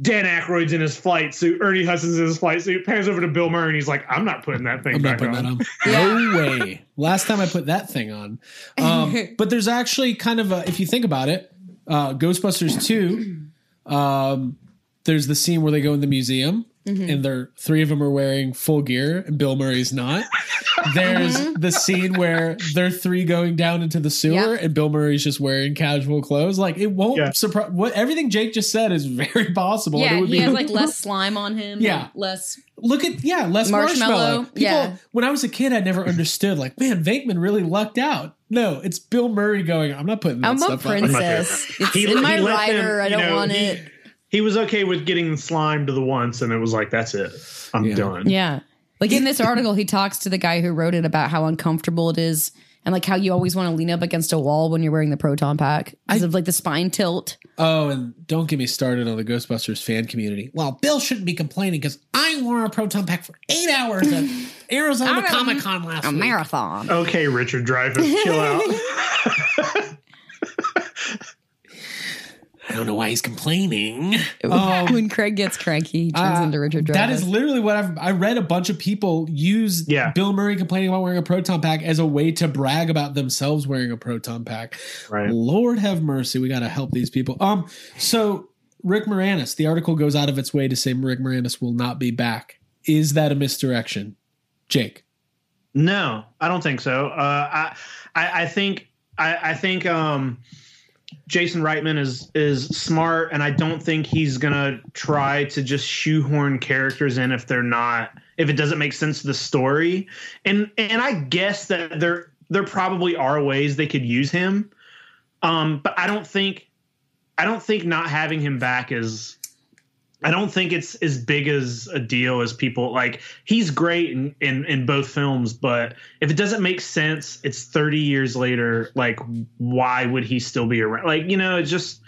Dan Aykroyd's in his flight suit. Ernie Hudson's in his flight suit. Pans over to Bill Murray and he's like, "I'm not putting that thing I'm not back putting on." that on. No way. Last time I put that thing on. Um, <laughs> but there's actually kind of a, if you think about it, uh, Ghostbusters 2, um, there's the scene where they go in the museum Mm-hmm. and they're three of them are wearing full gear and Bill Murray's not. <laughs> There's mm-hmm. the scene where they're three going down into the sewer Yeah. and Bill Murray's just wearing casual clothes. Like it won't Yeah. surprise what everything Jake just said is <laughs> very possible. Yeah, it would he be has <laughs> like less slime on him. Yeah. less. Look at yeah, less marshmallow. Marshmallow, People, yeah. when I was a kid, I never understood. Like, man, Venkman really lucked out. No, it's Bill Murray going. I'm not putting that I'm a stuff on." princess. It's He- in my he let rider. them, I don't know, want he- it. He was okay with getting slimed the once, and it was like, "That's it, I'm Yeah. done." Yeah. Like in this article, he talks to the guy who wrote it about how uncomfortable it is and like how you always want to lean up against a wall when you're wearing the proton pack because of like the spine tilt. Oh, and don't get me started on the Ghostbusters fan community. Well, Bill shouldn't be complaining because I wore a proton pack for eight hours at <laughs> Arizona Comic Con last A week. marathon. Okay, Richard Dreyfuss, chill out. <laughs> <laughs> I don't know why he's complaining. when Craig gets cranky, he turns Uh, into Richard Dreyfuss. That is literally what I've I read a bunch of people use Yeah. Bill Murray complaining about wearing a proton pack as a way to brag about themselves wearing a proton pack. Right. Lord have mercy, we got to help these people. Um so Rick Moranis, the article goes out of its way to say Rick Moranis will not be back. Is that a misdirection? Jake. No, I don't think so. Uh, I, I, I think, I, I think um, Jason Reitman is is smart, and I don't think he's gonna try to just shoehorn characters in if they're not, if it doesn't make sense to the story. And and I guess that there there probably are ways they could use him, um, but I don't think, I don't think not having him back is I don't think it's as big as a deal as people like. He's great in, in in both films, but if it doesn't make sense, it's 30 years later. Like, why would he still be around? Like, you know, it's just.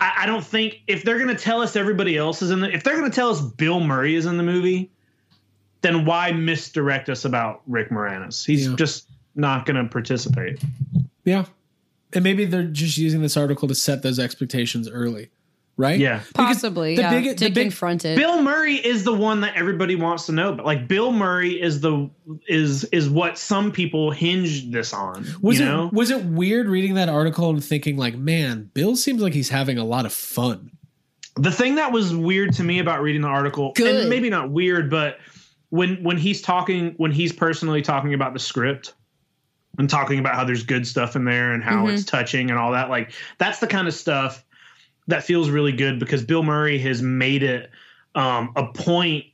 I, I don't think if they're gonna tell us everybody else is in the if they're gonna tell us Bill Murray is in the movie, then why misdirect us about Rick Moranis? He's Yeah. just not gonna participate. Yeah. And maybe they're just using this article to set those expectations early. Right? Yeah. Because Possibly, the yeah, big- to the big- confront it. Bill Murray is the one that everybody wants to know, but like Bill Murray is the is is what some people hinge this on. Was you it know? was it weird reading that article and thinking like, man, Bill seems like he's having a lot of fun. the thing that was weird to me about reading the article, Good. and maybe not weird, but when when he's talking, when he's personally talking about the script and talking about how there's good stuff in there and how mm-hmm. it's touching and all that, like that's the kind of stuff that feels really good because Bill Murray has made it um, a point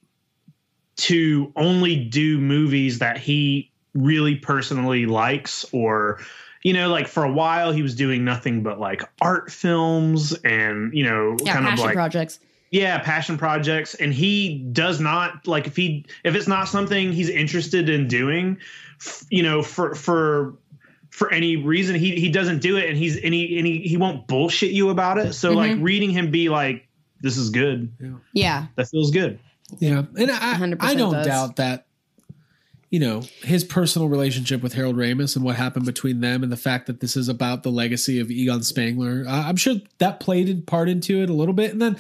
to only do movies that he really personally likes or you know like for a while he was doing nothing but like art films and you know yeah, kind of passion like projects. yeah passion projects and he does not like if he if it's not something he's interested in doing f- you know for for for any reason he he doesn't do it and he's and he and he, he won't bullshit you about it so like reading him be like this is good Yeah, that feels good Yeah, and I, I don't does. doubt that. You know his personal relationship with Harold Ramis and what happened between them, and the fact that this is about the legacy of Egon Spangler. Uh, I'm sure that played in part into it a little bit, and then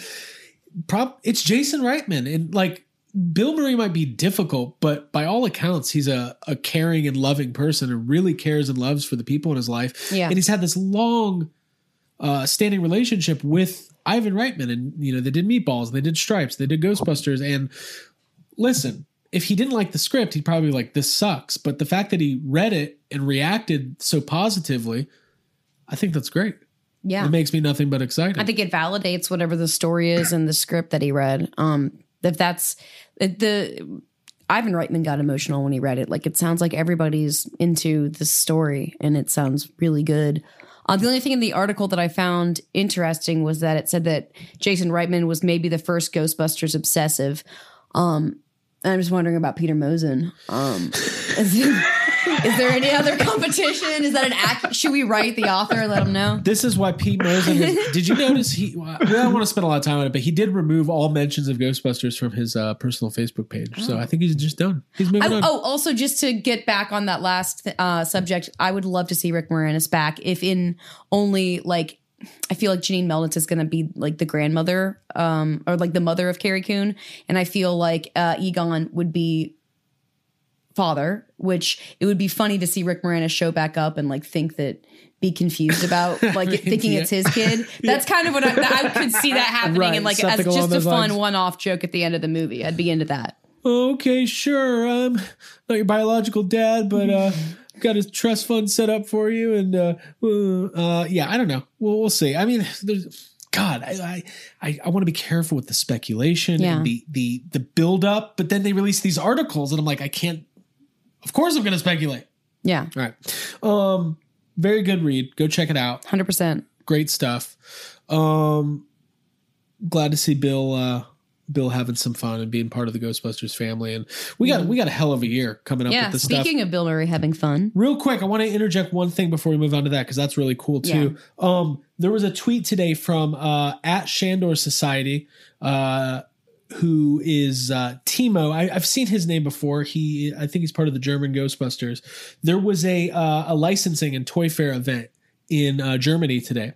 prop it's Jason Reitman, and like Bill Murray might be difficult, but by all accounts, he's a, a caring and loving person and really cares and loves for the people in his life. Yeah. and he's had this long uh, standing relationship with Ivan Reitman, and you know they did Meatballs, they did Stripes, they did Ghostbusters, and listen, if he didn't like the script, he'd probably be like this sucks. But the fact that he read it and reacted so positively, I think that's great. yeah. It makes me nothing but excited. I think it validates whatever the story is in the script that he read. Um, if that's the Ivan Reitman got emotional when he read it. Like it sounds like everybody's into this story, and it sounds really good. Uh, the only thing in the article that I found interesting was that it said that Jason Reitman was maybe the first Ghostbusters obsessive. Um, I'm just wondering about Peter Mosen. Um, <laughs> is, is there any other competition? Is that an act? Should we write the author let him know? this is why Pete Mosen. Has, did you notice he? I don't want to spend a lot of time on it, but he did remove all mentions of Ghostbusters from his uh, personal Facebook page. So I think he's just done. He's moving I, on. oh, also just to get back on that last uh, subject, I would love to see Rick Moranis back. If in only like, I feel like Janine Melnitz is going to be like the grandmother, um, or like the mother of Carrie Coon, and I feel like uh, Egon would be father. Which it would be funny to see Rick Moranis show back up and like think that. Be confused about <laughs> like thinking it's his kid. <laughs> That's kind of what I, I could see that <laughs> happening, Right, and like as something along just a fun lines. one-off joke at the end of the movie. I'd be into that. okay, sure. I'm not your biological dad, but uh, I've got a trust fund set up for you, and uh, uh, uh, yeah, I don't know. We'll, we'll see. I mean, there's God, I I, I, I want to be careful with the speculation Yeah. and the the the build up, but then they release these articles, and I'm like, I can't. Of course, I'm going to speculate. Yeah, All right, um, very good read. Go check it out. hundred percent. Great stuff. Um, glad to see Bill uh, Bill having some fun and being part of the Ghostbusters family. And we got we got a hell of a year coming up yeah. with this stuff. Speaking of Bill Murray having fun, Real quick, I want to interject one thing before we move on to that because that's really cool too. Um, there was a tweet today from uh, at Shandor Society, uh, who is uh, Timo. I, I've seen his name before. He, I think he's part of the German Ghostbusters. There was a uh, a licensing and toy fair event in uh, Germany today.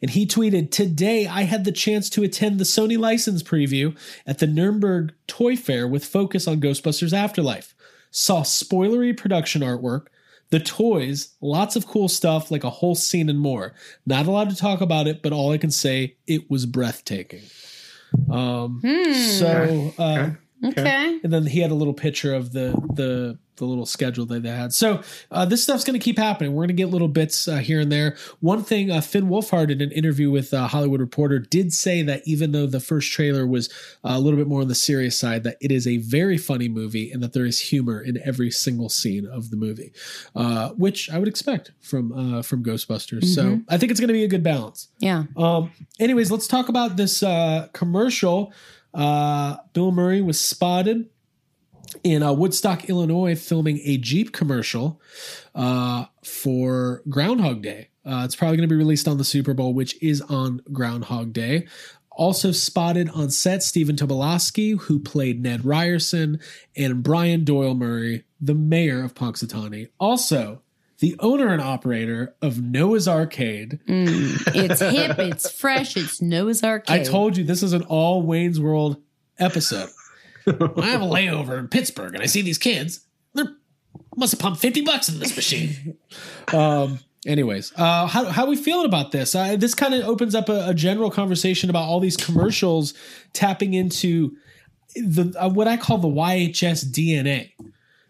And he tweeted, Today I had the chance to attend the Sony license preview at the Nuremberg Toy Fair with focus on Ghostbusters Afterlife. Saw spoilery production artwork, the toys, lots of cool stuff like a whole scene and more. Not allowed to talk about it, but all I can say, it was breathtaking. Um, So, uh, okay. And then he had a little picture of the the the little schedule that they had. So uh, this stuff's going to keep happening. We're going to get little bits uh, here and there. One thing, uh, Finn Wolfhard in an interview with uh, Hollywood Reporter did say that even though the first trailer was uh, a little bit more on the serious side, that it is a very funny movie and that there is humor in every single scene of the movie, uh, which I would expect from uh, from Ghostbusters. So I think it's going to be a good balance. Yeah. Um, anyways, let's talk about this uh, commercial. Uh, Bill Murray was spotted in uh, Woodstock, Illinois, filming a Jeep commercial uh, for Groundhog Day. Uh, it's probably going to be released on the Super Bowl, which is on Groundhog Day. Also spotted on set, Stephen Tobolowsky, who played Ned Ryerson, and Brian Doyle Murray, the mayor of Punxsutawney. Also, the owner and operator of Noah's Arcade. It's hip, <laughs> it's fresh, it's Noah's Arcade. I told you this is an all Wayne's World episode. I have a layover in Pittsburgh and I see these kids. They must have pumped 50 bucks in this machine. <laughs> um, anyways, uh, how, how are we feeling about this? Uh, this kind of opens up a, a general conversation about all these commercials tapping into the uh, what I call the VHS DNA.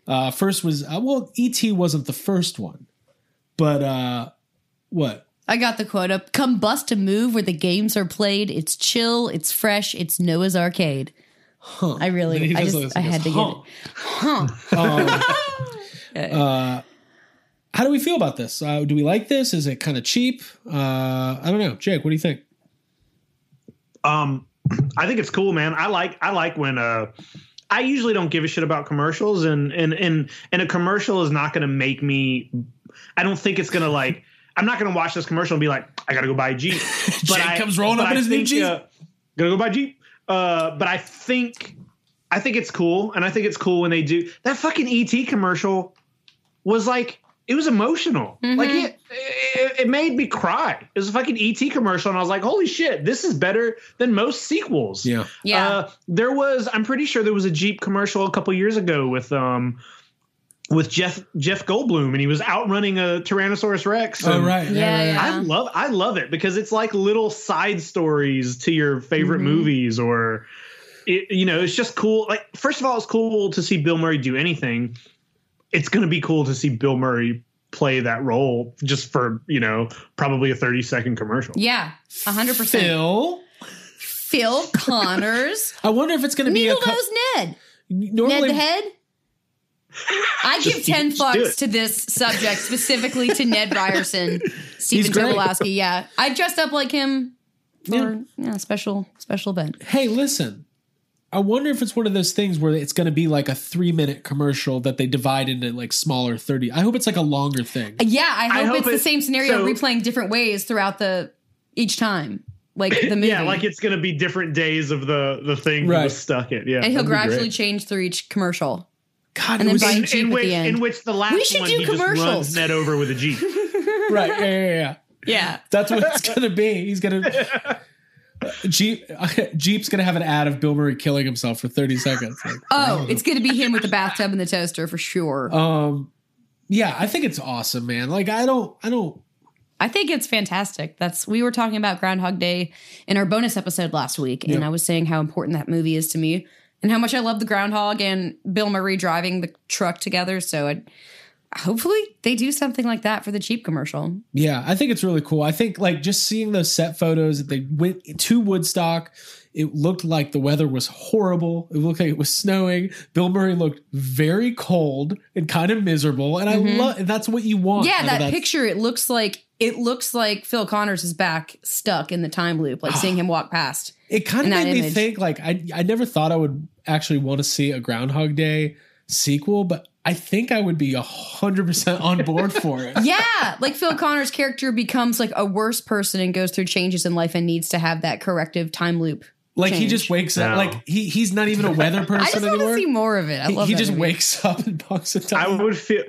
Uh, first was, uh, well, ET wasn't the first one, but uh, what? I got the quote up. Come bust a move where the games are played. It's chill, it's fresh, it's Noah's Arcade. Huh. I really, <laughs> I just just, I like had to this, get it. Huh. Um, <laughs> uh, how do we feel about this? Uh, do we like this? Is it kind of cheap? Uh, I don't know. Jake, what do you think? Um, <clears throat> I think it's cool, man. I like I like when uh I usually don't give a shit about commercials and and and and a commercial is not going to make me I don't think it's going to like I'm not going to watch this commercial and be like I got to go buy a Jeep. <laughs> But Jake I, comes rolling up in I his new Jeep. Uh, gonna go buy a Jeep. Uh, but I think I think it's cool and I think it's cool when they do that fucking ET commercial was like it was emotional. Like it, it, it made me cry. It was a fucking ET commercial, and I was like, "Holy shit, this is better than most sequels." Yeah. Yeah. Uh, there was, I'm pretty sure there was a Jeep commercial a couple years ago with um with Jeff Jeff Goldblum, and he was outrunning a Tyrannosaurus Rex. Oh, and right. Yeah, yeah. I love I love it because it's like little side stories to your favorite movies or it, you know, it's just cool. Like first of all, it's cool to see Bill Murray do anything. It's going to be cool to see Bill Murray play that role just for, you know, probably a 30 second commercial. Yeah, 100%. Phil, Phil, Connors. <laughs> I wonder if it's going to be a. Needle co- Nose Ned. normally, Ned the Head. I give Just 10 do- fucks to this subject, specifically to Ned Ryerson, <laughs> Stephen great. Tobolowsky. Yeah. I dressed up like him for yeah. a special special event. Hey, listen. I wonder if it's one of those things where it's going to be like a three minute commercial that they divide into like smaller 30. I hope it's like a longer thing. Uh, yeah, I hope, hope it's the same scenario so- replaying different ways throughout the each time. Like <coughs> the movie. Yeah, like it's going to be different days of the the thing Right. he was stuck in. Yeah. and he'll gradually change through each commercial. God, And it then was buy- in, Jeep in at which the end. in which the last We should one do he just commercials. runs Ned over with a Jeep. <laughs> right. Yeah, yeah, yeah. <laughs> Yeah. That's what it's going to be. He's going <laughs> to. Jeep <laughs> Jeep's gonna have an ad of Bill Murray killing himself for 30 seconds. Like, Oh, it's going to be him with the bathtub and the toaster for sure. um yeah, I think it's awesome, man. Like I don't I don't I think it's fantastic. That's we were talking about Groundhog Day in our bonus episode last week, and Yeah. I was saying how important that movie is to me and how much I love the groundhog and Bill Murray driving the truck together. So it, hopefully they do something like that for the Jeep commercial. Yeah, I think it's really cool. I think like just seeing those set photos that they went to Woodstock, it looked like the weather was horrible. It looked like it was snowing. Bill Murray looked very cold and kind of miserable, and I love that's what you want. Mm-hmm. Yeah, of that, picture it looks like it looks like Phil Connors is back stuck in the time loop, like <sighs> seeing him walk past. It kind of that made me image. think like I I never thought I would actually want to see a Groundhog Day sequel, but I think I would be a hundred percent on board for it. <laughs> Yeah, like Phil Connors' character becomes like a worse person and goes through changes in life and needs to have that corrective time loop. Like he just wakes up. No. Like he he's not even a weather person <laughs> I just want anymore. to see more of it. I he love he that just movie. wakes <laughs> up and bunks a I time. would feel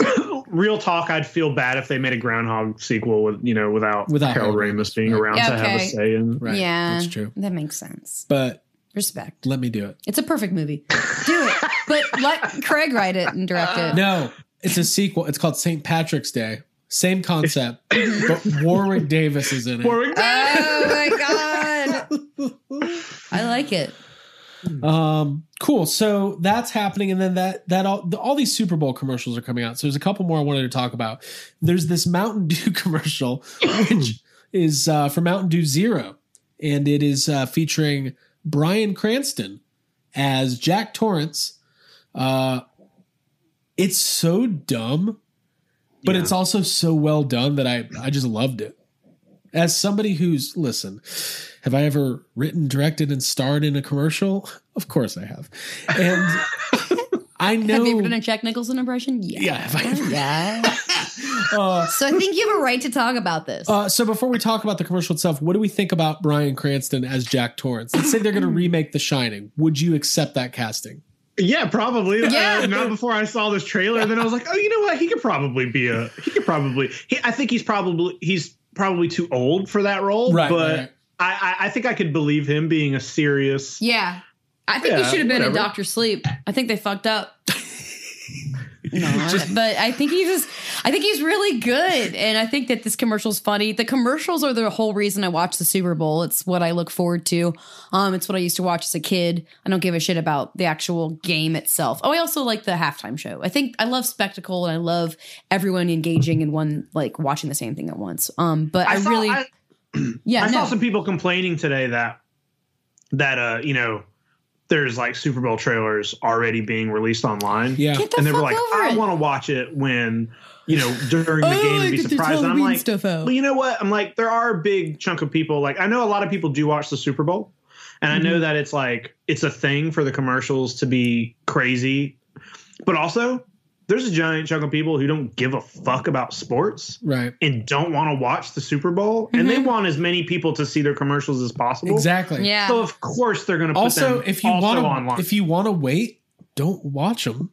<coughs> real talk. I'd feel bad if they made a Groundhog sequel with you know without, Without Harold Harold Ramis being Ramis. around Yeah, to have a say in. Right, yeah, that's true. That makes sense. But Respect. let me do it. It's a perfect movie. Do it, <laughs> but let Craig write it and direct it. No, it's a sequel. It's called St. Patrick's Day. Same concept, <laughs> but Warwick Davis is in it. Warwick Oh my god, I like it. Um, cool. So that's happening, and then that that all the, all these Super Bowl commercials are coming out. So there's a couple more I wanted to talk about. There's this Mountain <laughs> Dew commercial, which <coughs> is uh, for Mountain Dew Zero, and it is uh, featuring Bryan Cranston as Jack Torrance. Uh, it's so dumb, but Yeah. it's also so well done that I I just loved it. As somebody who's listen, have I ever written, directed, and starred in a commercial? Of course I have, and <laughs> I know. Have you ever done a Jack Nicholson impression? Yeah, Yeah, have I ever- yeah. <laughs> uh, So I think you have a right to talk about this. uh, so before we talk about the commercial itself, what do we think about Bryan Cranston as Jack Torrance? Let's say they're going to remake The Shining. Would you accept that casting? Yeah, probably. Yeah. Uh, not before I saw this trailer. Then I was like, oh, you know what? He could probably be a. He could probably. He, I think he's probably he's probably too old for that role. Right, But right. I, I I think I could believe him being a serious. yeah, I think he should have been in whatever. Doctor Sleep. I think they fucked up. No, <laughs> but I think he's just, I think he's really good, and I think that this commercial's funny. The commercials are the whole reason I watch the Super Bowl. It's what I look forward to. Um, it's what I used to watch as a kid. I don't give a shit about the actual game itself. Oh, I also like the halftime show. I think I love spectacle, and I love everyone engaging in one, like watching the same thing at once. Um, but I, saw, really, I, <clears throat> yeah, I no, saw some people complaining today that that uh you know there's like Super Bowl trailers already being released online. Yeah. Get the and they were like, over I it. want to watch it when you know during the <laughs> Oh, game I and be surprised. And I'm like, stuff out. well, you know what? I'm like, there are a big chunk of people. Like, I know a lot of people do watch the Super Bowl, and I Mm-hmm. know that it's like it's a thing for the commercials to be crazy, but also there's a giant chunk of people who don't give a fuck about sports Right. and don't want to watch the Super Bowl, and they want as many people to see their commercials as possible. Exactly. Mm-hmm. yeah. So of course they're going to put Also, them if you want to, if you want to wait, don't watch <laughs> them.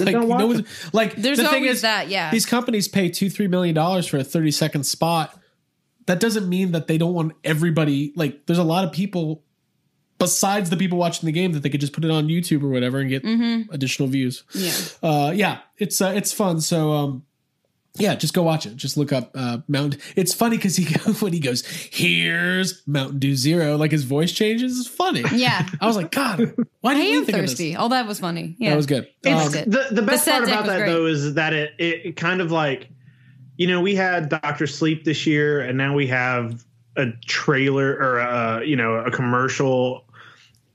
like, don't watch no 'em. one's- like There's the thing is that, yeah. These companies pay two, three million dollars for a thirty second spot. That doesn't mean that they don't want everybody. Like, there's a lot of people besides the people watching the game that they could just put it on YouTube or whatever and get additional views. Mm-hmm. yeah. Uh, yeah, it's uh, it's fun. So um, yeah, just go watch it. Just look up uh, Mountain. It's funny because he <laughs> when he goes, "Here's Mountain Dew Zero, like his voice changes. It's funny. Yeah. <laughs> I was like, God, why I didn't we am think thirsty. of Oh, that was funny. Yeah, That was good. It's, Um, it. the the best The part about that great. though is that it, it it kind of like you know we had Doctor Sleep this year and now we have a trailer or a you know a commercial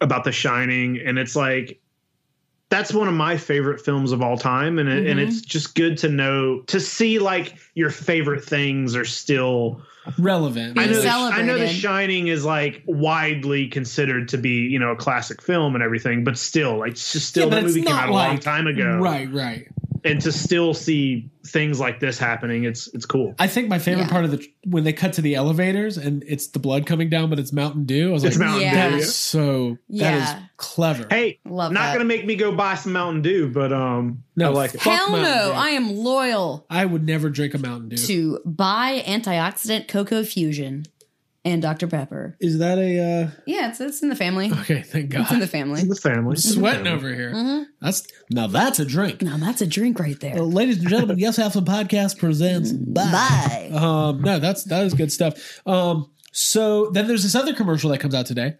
about The Shining and it's like that's one of my favorite films of all time and it, and Mm-hmm. it's just good to know to see like your favorite things are still relevant. I know, the, I know The. Shining is like widely considered to be, you know, a classic film and everything, but still, like, it's just still Yeah, but that movie came not out a long time ago, Right, right. And to still see things like this happening, it's it's cool. I think my favorite Yeah. part of the when they cut to the elevators and it's the blood coming down, but it's Mountain Dew. I was It's like, Mountain Yeah. Dew. is so that Yeah. is clever. Hey, Love not that. gonna make me go buy some Mountain Dew, but um, No, I like it. Hell Mountain no! Dew. I am loyal I would never drink a Mountain Dew. to buy antioxidant cocoa fusion and Dr Pepper. Is that a uh Yeah, it's it's in the family. okay? Thank God. It's in the family. The family, Sweating over here. Mm-hmm. That's now that's a drink. Now that's a drink right there. Uh, ladies and gentlemen, yes, have some podcast presents. Bye. Bye. Um, no, that's that is good stuff. Um, so then there's this other commercial that comes out today,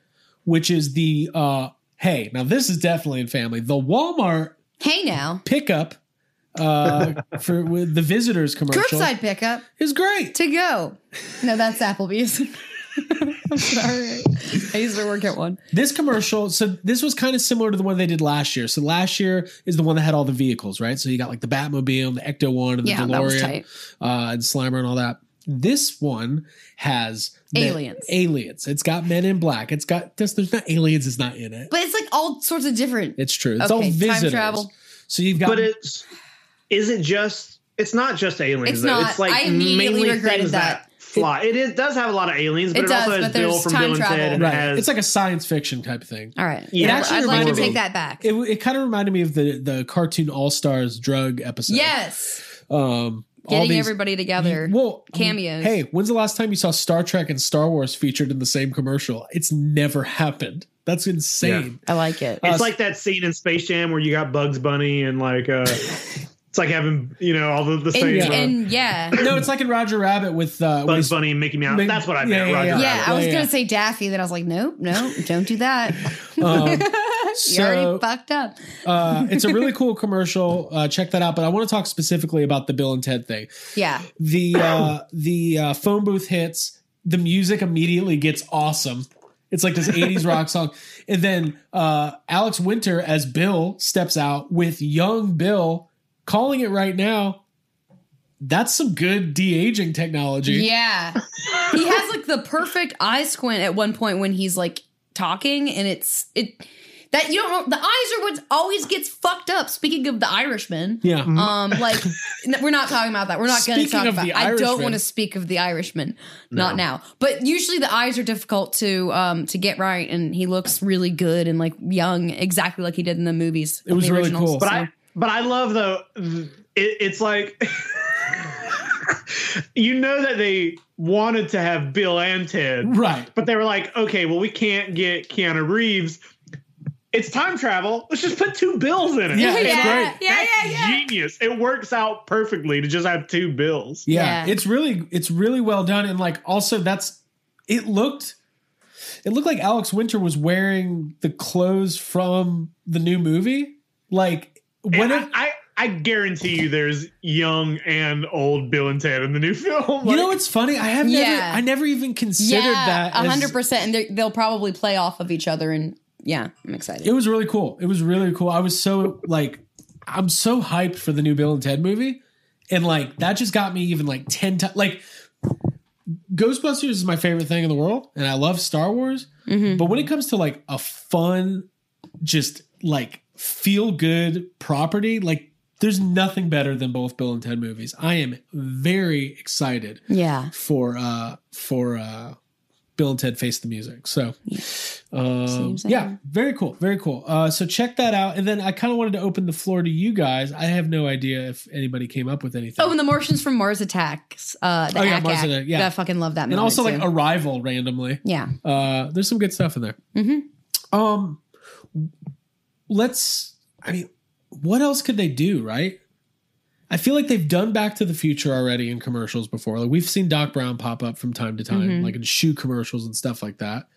which is the uh, hey, now this is definitely in family. The Walmart Hey now, pickup uh, <laughs> for with the visitors commercial curbside pickup is great. to go. No, that's Applebee's. <laughs> <laughs> I'm sorry. I used to work at one. This commercial, so this was kind of similar to the one they did last year. So last year is the one that had all the vehicles, right? So you got like the Batmobile, the Ecto one, and the Yeah, DeLorean, uh, and Slimer and all that. This one has men- Aliens. aliens. It's got Men in Black. It's got this. There's not aliens. Is not in it. But it's like all sorts of different. It's true. It's all Okay, time travel. So you've got. But it's is it just? It's not just aliens. It's though. not. It's like I immediately mainly regretted things that. Fly. It, is, does have a lot of aliens, but It it, does, also but has Bill there's from time Bill and travel. Ted. And right. it has, it's like a science fiction type of thing. All right. Yeah, I'd- actually I'd like to reminded take me- that back. It, it kind of reminded me of the the cartoon All Stars drug episode. yes. Um, Getting these- everybody together. Well, cameos. Hey, when's the last time you saw Star Trek and Star Wars featured in the same commercial? It's never happened. That's insane. I like it. it's Uh, like that scene in Space Jam where you got Bugs Bunny and like uh, <laughs> it's like having you know all the, the And, same uh, and yeah. No, it's like in Roger Rabbit with uh, Bugs he's- Bunny and Mickey Mouse. Mick- That's what I yeah, meant. yeah, Roger yeah. Rabbit. Yeah, I was Yeah, gonna yeah. say Daffy, then I was like, nope, no, don't do that. <laughs> Um, you so already fucked up. uh, it's a really <laughs> cool commercial. Uh, check that out. But I want to talk specifically about the Bill and Ted thing. Yeah. The uh, the uh, phone booth hits. The music immediately gets awesome. It's like this 80s rock song. And then uh, Alex Winter as Bill steps out with young Bill calling it right now. That's some good de aging technology. Yeah. <laughs> he has like the perfect eye squint at one point when he's like talking, and it's it that you don't know the eyes are what always gets fucked up. Speaking of the Irishman. Yeah. Um, like <laughs> n- we're not talking about that. We're not going to talk of about. the I don't want to speak of the Irishman. Not now. But usually the eyes are difficult to um to get right, and he looks really good and like young, exactly like he did in the movies. It was the really originals. cool. But So- I but I love though it, it's like <laughs> you know that they wanted to have Bill and Ted, Right. but they were like, okay, well we can't get Keanu Reeves. It's time travel. Let's just put two bills in it. Yeah, yeah, great. yeah, That's yeah, yeah. genius. It works out perfectly to just have two bills. Yeah, Yeah. it's really it's really well done and like also that's it looked it looked like Alex Winter was wearing the clothes from the new movie. Like And when I, I I guarantee you, there's young and old Bill and Ted in the new <laughs> film. you know Like, what's funny? I have never Yeah. I never even considered yeah, that. as- hundred percent, and they're- they'll probably play off of each other. And yeah, I'm excited. It was really cool. It was really cool. I was so like I'm so hyped for the new Bill and Ted movie. And like that just got me even like 10 times like Ghostbusters is my favorite thing in the world and I love Star Wars. Mm-hmm. But when it comes to like a fun just like feel good property, like there's nothing better than both Bill and Ted movies. I am very excited yeah, for uh for uh Bill and Ted Face the Music. So um, like yeah, very cool, very cool. Uh so check that out. And then I kind of wanted to open the floor to you guys. I have no idea if anybody came up with anything. Oh, and the Martians from Mars Attacks. Uh, the Oh, yeah, Ack Mars Attack, yeah. I fucking love that. Movie. And also like. Arrival randomly. yeah, Uh there's some good stuff in there. Mm-hmm. Um let's I mean, what else could they do, right? I feel like they've done Back to the Future already in commercials before. Like we've seen Doc Brown pop up from time to time, Mm-hmm. like in shoe commercials and stuff like that.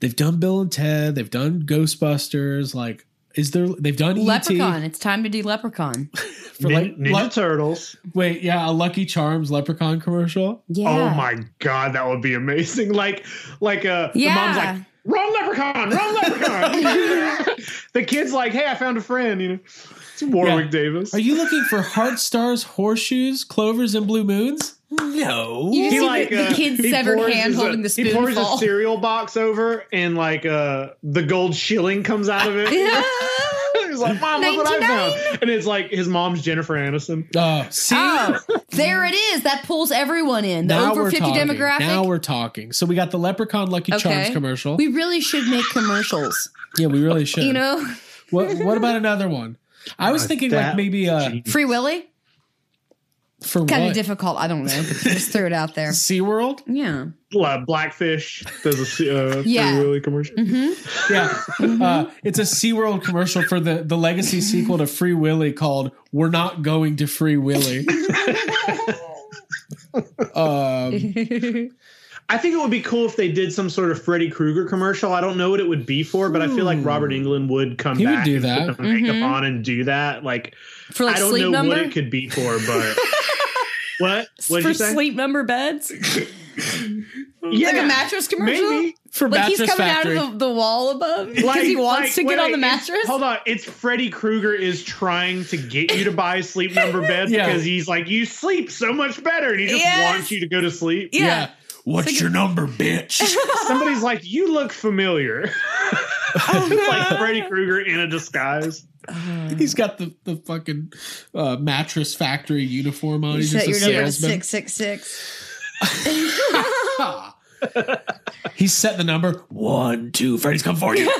They've done Bill and Ted. They've done Ghostbusters. Like, is there? They've done E Leprechaun. It's time to do Leprechaun. ET <laughs> for like. Ninja Le- Turtles. wait, yeah, a Lucky Charms Leprechaun commercial. Yeah. Oh my god, that would be amazing. <laughs> Like, like uh, the mom's Yeah. like, "Wrong leprechaun, wrong leprechaun." <laughs> the kid's like, "Hey, I found a friend." You know, it's Warwick Yeah. Davis. Are you looking for heart stars, horseshoes, clovers, and blue moons? No. You just He see like the, the uh, kid's he severed pours hand his, holding the He pours spoonful. a cereal box over, and like uh, the gold shilling comes out of it. <laughs> <laughs> He's like, "Mom, look what I found!" And it's like his mom's Jennifer Aniston. Oh, see. Oh, there it is. That pulls everyone in. The now over 50 talking. demographic. Now we're talking. So we got the Leprechaun Lucky Charms commercial. we really should make commercials. yeah, we really should. You know, What What about another one? I was thinking like maybe uh Free Willy. For Kind what? of difficult. I don't know. <laughs> Just throw it out there. SeaWorld? Yeah. Blackfish does a uh, Yeah. Free Willy commercial. Yeah. Uh, it's a SeaWorld commercial for the, the legacy sequel to Free Willy called We're Not Going to Free Willy. <laughs> um, <laughs> I think it would be cool if they did some sort of Freddy Krueger commercial. I don't know what it would be for, but I feel like Robert Englund would come He would back do and that. put the makeup mm-hmm. on and do that. Like, For like I don't sleep know number. what it could be for, but <laughs> what? What'd for you say? sleep number beds. Yeah, <laughs> like a mattress commercial? Maybe. For like he's Mattress coming Factory. out of the, the wall above because he wants to wait, get on the mattress. Hold on, it's Freddy Krueger is trying to get you to buy a sleep number <laughs> bed Yeah. because he's like, you sleep so much better, and he just Yes. wants you to go to sleep. Yeah. What's your number, bitch? <laughs> Somebody's like, you look familiar. <laughs> it's like Freddy Krueger in a disguise. <sighs> He's got the, the fucking uh, mattress factory uniform on. You He's set just your a number salesman. six six six. <laughs> He's set the number one, two. Freddy's come for you.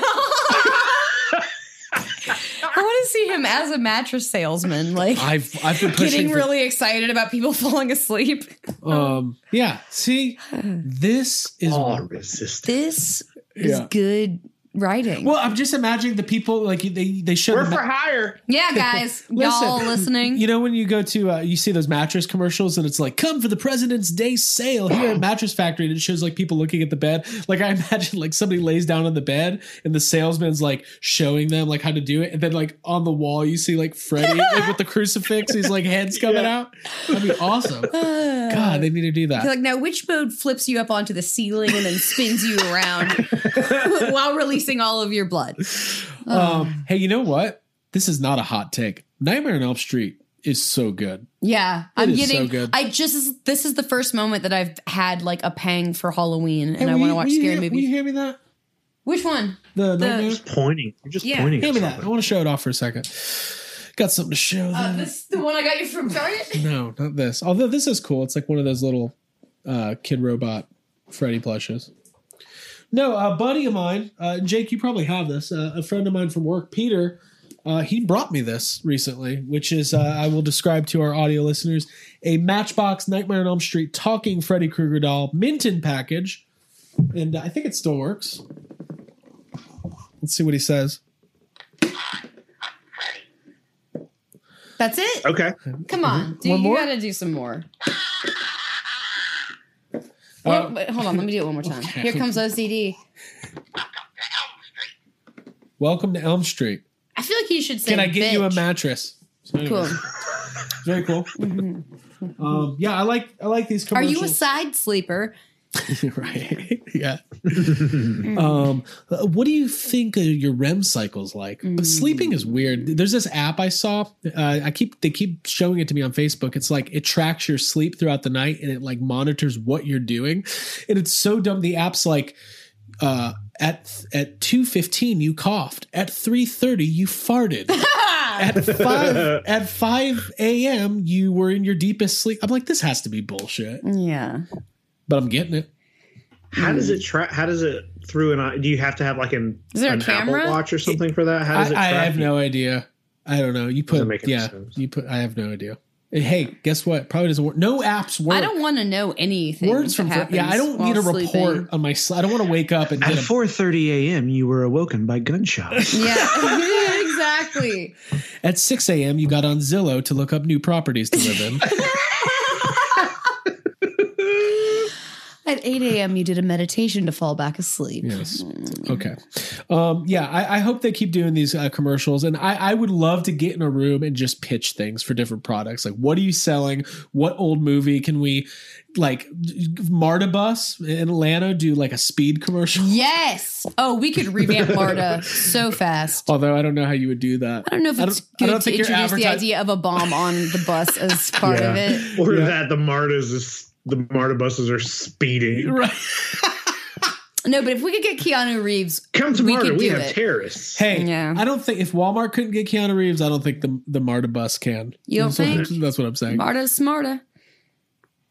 I want to see him as a mattress salesman, like I've I've been pushing. getting for- really excited about people <laughs> falling asleep. um. Yeah. See, this is resist. This is Yeah. good writing. well. I'm just imagining the people like they they show We're the for hire. yeah, <laughs> guys, Listen, y'all listening? You know when you go to uh, you see those mattress commercials and it's like come for the President's Day sale here at Mattress Factory and it shows like people looking at the bed. Like I <laughs> imagine like somebody lays down on the bed and the salesman's like showing them like how to do it and then like on the wall you see like Freddy like with the crucifix he's like heads coming out. That'd be awesome. <laughs> God, they need to do You're that. like, now which mode flips you up onto the ceiling and then spins you around while releasing all of your blood? <laughs> Um, hey, you know what? This is not a hot take. Nightmare on Elm Street is so good. Yeah, I'm is so getting. good. I just this is the first moment that I've had like a pang for Halloween, and Hey, I want to watch will scary hear- Will movies. you hear me that? Which one? The, The- Nightmare? Pointing. You're just Yeah. pointing. Hand at me that. I want to show it off for a second. Got something to show. Uh, them. this the one I got you from Target. <laughs> no, not this. Although this is cool. It's like one of those little uh, kid robot Freddy plushes. No, a buddy of mine, uh, Jake, you probably have this. Uh, a friend of mine from work, Peter, uh, he brought me this recently, which is, uh, I will describe to our audio listeners, a Matchbox Nightmare on Elm Street talking Freddy Krueger doll Minton package. And I think it still works. Let's see what he says. That's it. Okay. Come on, dude, One you more? got to do some more. Well, wait, hold on, let me do it one more time. Here comes OCD. Welcome to Elm Street. I feel like you should say. Can I get you a mattress? So anyways, Cool. <laughs> Very cool. Um, yeah, I like I like these Are you a side sleeper? <laughs> right? yeah. <laughs> um, uh, what do you think uh, your REM cycle's like? But sleeping is weird. There's this app I saw. Uh, I keep they keep showing it to me on Facebook. It's like it tracks your sleep throughout the night and it like monitors what you're doing, and it's so dumb. The app's like. Uh, at at two fifteen, you coughed. At three thirty, you farted. <laughs> at five at five a.m., you were in your deepest sleep. I'm like, this has to be bullshit, Yeah. But I'm getting it. How does it hmm. track? How does it through an? eye- Do you have to have like an, Is there a an camera? Apple Watch or something for that? How I, does it I have you? no idea. I don't know. You put Doesn't make yeah. sense. You put. I have no idea. Hey, guess what? Probably doesn't work. No apps work. I don't want to know anything. words from that happens yeah. I don't need a report sleeping. on my. sl- I don't want to wake up and At 4:30 a.m., you were awoken by gunshots. <laughs> Yeah, <laughs> exactly. at six a.m. You got on Zillow to look up new properties to live in. <laughs> At 8 a.m., you did a meditation to fall back asleep. Yes. Okay. Um, yeah, I, I hope they keep doing these uh, commercials, and I, I would love to get in a room and just pitch things for different products. Like, what are you selling? What old movie can we, like, Marta Bus in Atlanta do like a speed commercial? Yes. Oh, we could revamp Marta so <laughs> fast. Although I don't know how you would do that. I don't know if it's I good to think you're introduce the idea of a bomb on the bus as <laughs> part of it. Or Yeah. that the Martas is the Marta buses are speeding. Right. <laughs> No, but if we could get Keanu Reeves, Come to we Marta, could we do have it. terrorists. Hey, Yeah. I don't think if Walmart couldn't get Keanu Reeves, I don't think the the Marta bus can. You don't that's what- think? that's what I'm saying. Marta's smarter.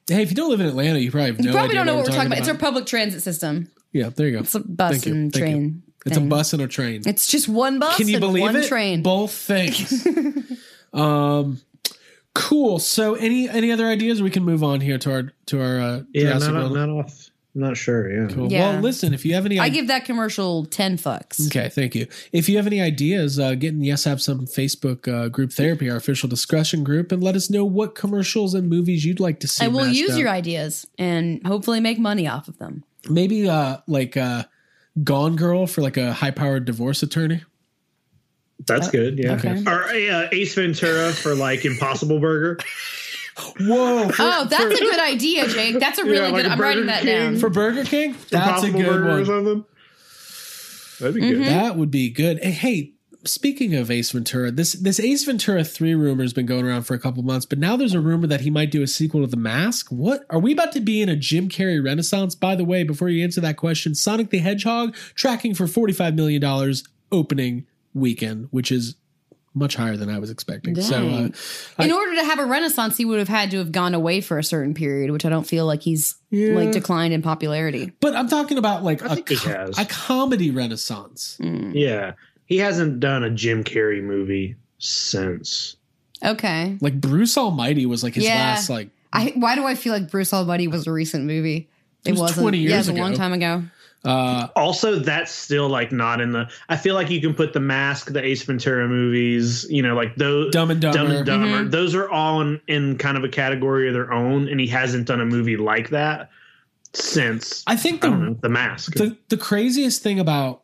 Hey, if you don't live in Atlanta, you probably have no You probably idea don't know what we're we're talking about. It's our public transit system. yeah, there you go. It's a bus Thank and Thank you. train. It's a bus and a train. It's just one bus Can you and believe one it? train. Both things. <laughs> um, cool. So, any any other ideas? We can move on here to our to our uh, Yeah, Jurassic not, World. not off. I'm not sure. Yeah. Cool. Yeah. Well, listen. If you have any, I ide- give that commercial 10 fucks. Okay, thank you. If you have any ideas, uh, get in Yes Have Some Facebook uh, group therapy, our official discussion group, and let us know what commercials and movies you'd like to see. And we'll use up. your ideas and hopefully make money off of them. maybe uh, like uh, Gone Girl for like a high powered divorce attorney. That's good. Yeah. okay. Or uh, Ace Ventura for like Impossible Burger. <laughs> Whoa! For, Oh, that's a good idea, Jake. That's a really Yeah, like good. a I'm writing that King. down. for Burger King, that's a good Burger or one. That'd be Mm-hmm. good. That would be good. Hey, speaking of Ace Ventura, this this Ace Ventura three rumor has been going around for a couple months, but now there's a rumor that he might do a sequel to The Mask. What are we about to be in a Jim Carrey renaissance? By the way, before you answer that question, Sonic the Hedgehog tracking for forty five million dollars opening weekend, which is much higher than I was expecting. So, uh, Dang. I- In order to have a renaissance, he would have had to have gone away for a certain period, which I don't feel like he's Yeah. like declined in popularity. but I'm talking about like a, think he co- has. a comedy renaissance. Yeah, he hasn't done a Jim Carrey movie since. Okay. Like Bruce Almighty was like his Yeah. last like I why do I feel like Bruce Almighty was a recent movie? It, was wasn't. 20 yeah, it years was a long time ago. Uh Also, that's still like not in the. I feel like you can put the Mask, the Ace Ventura movies, you know, like those Dumb and Dumber. Dumb and Dumber. Mm-hmm. Those are all in, in kind of a category of their own, and he hasn't done a movie like that since. I think the don't know the Mask. the the craziest thing about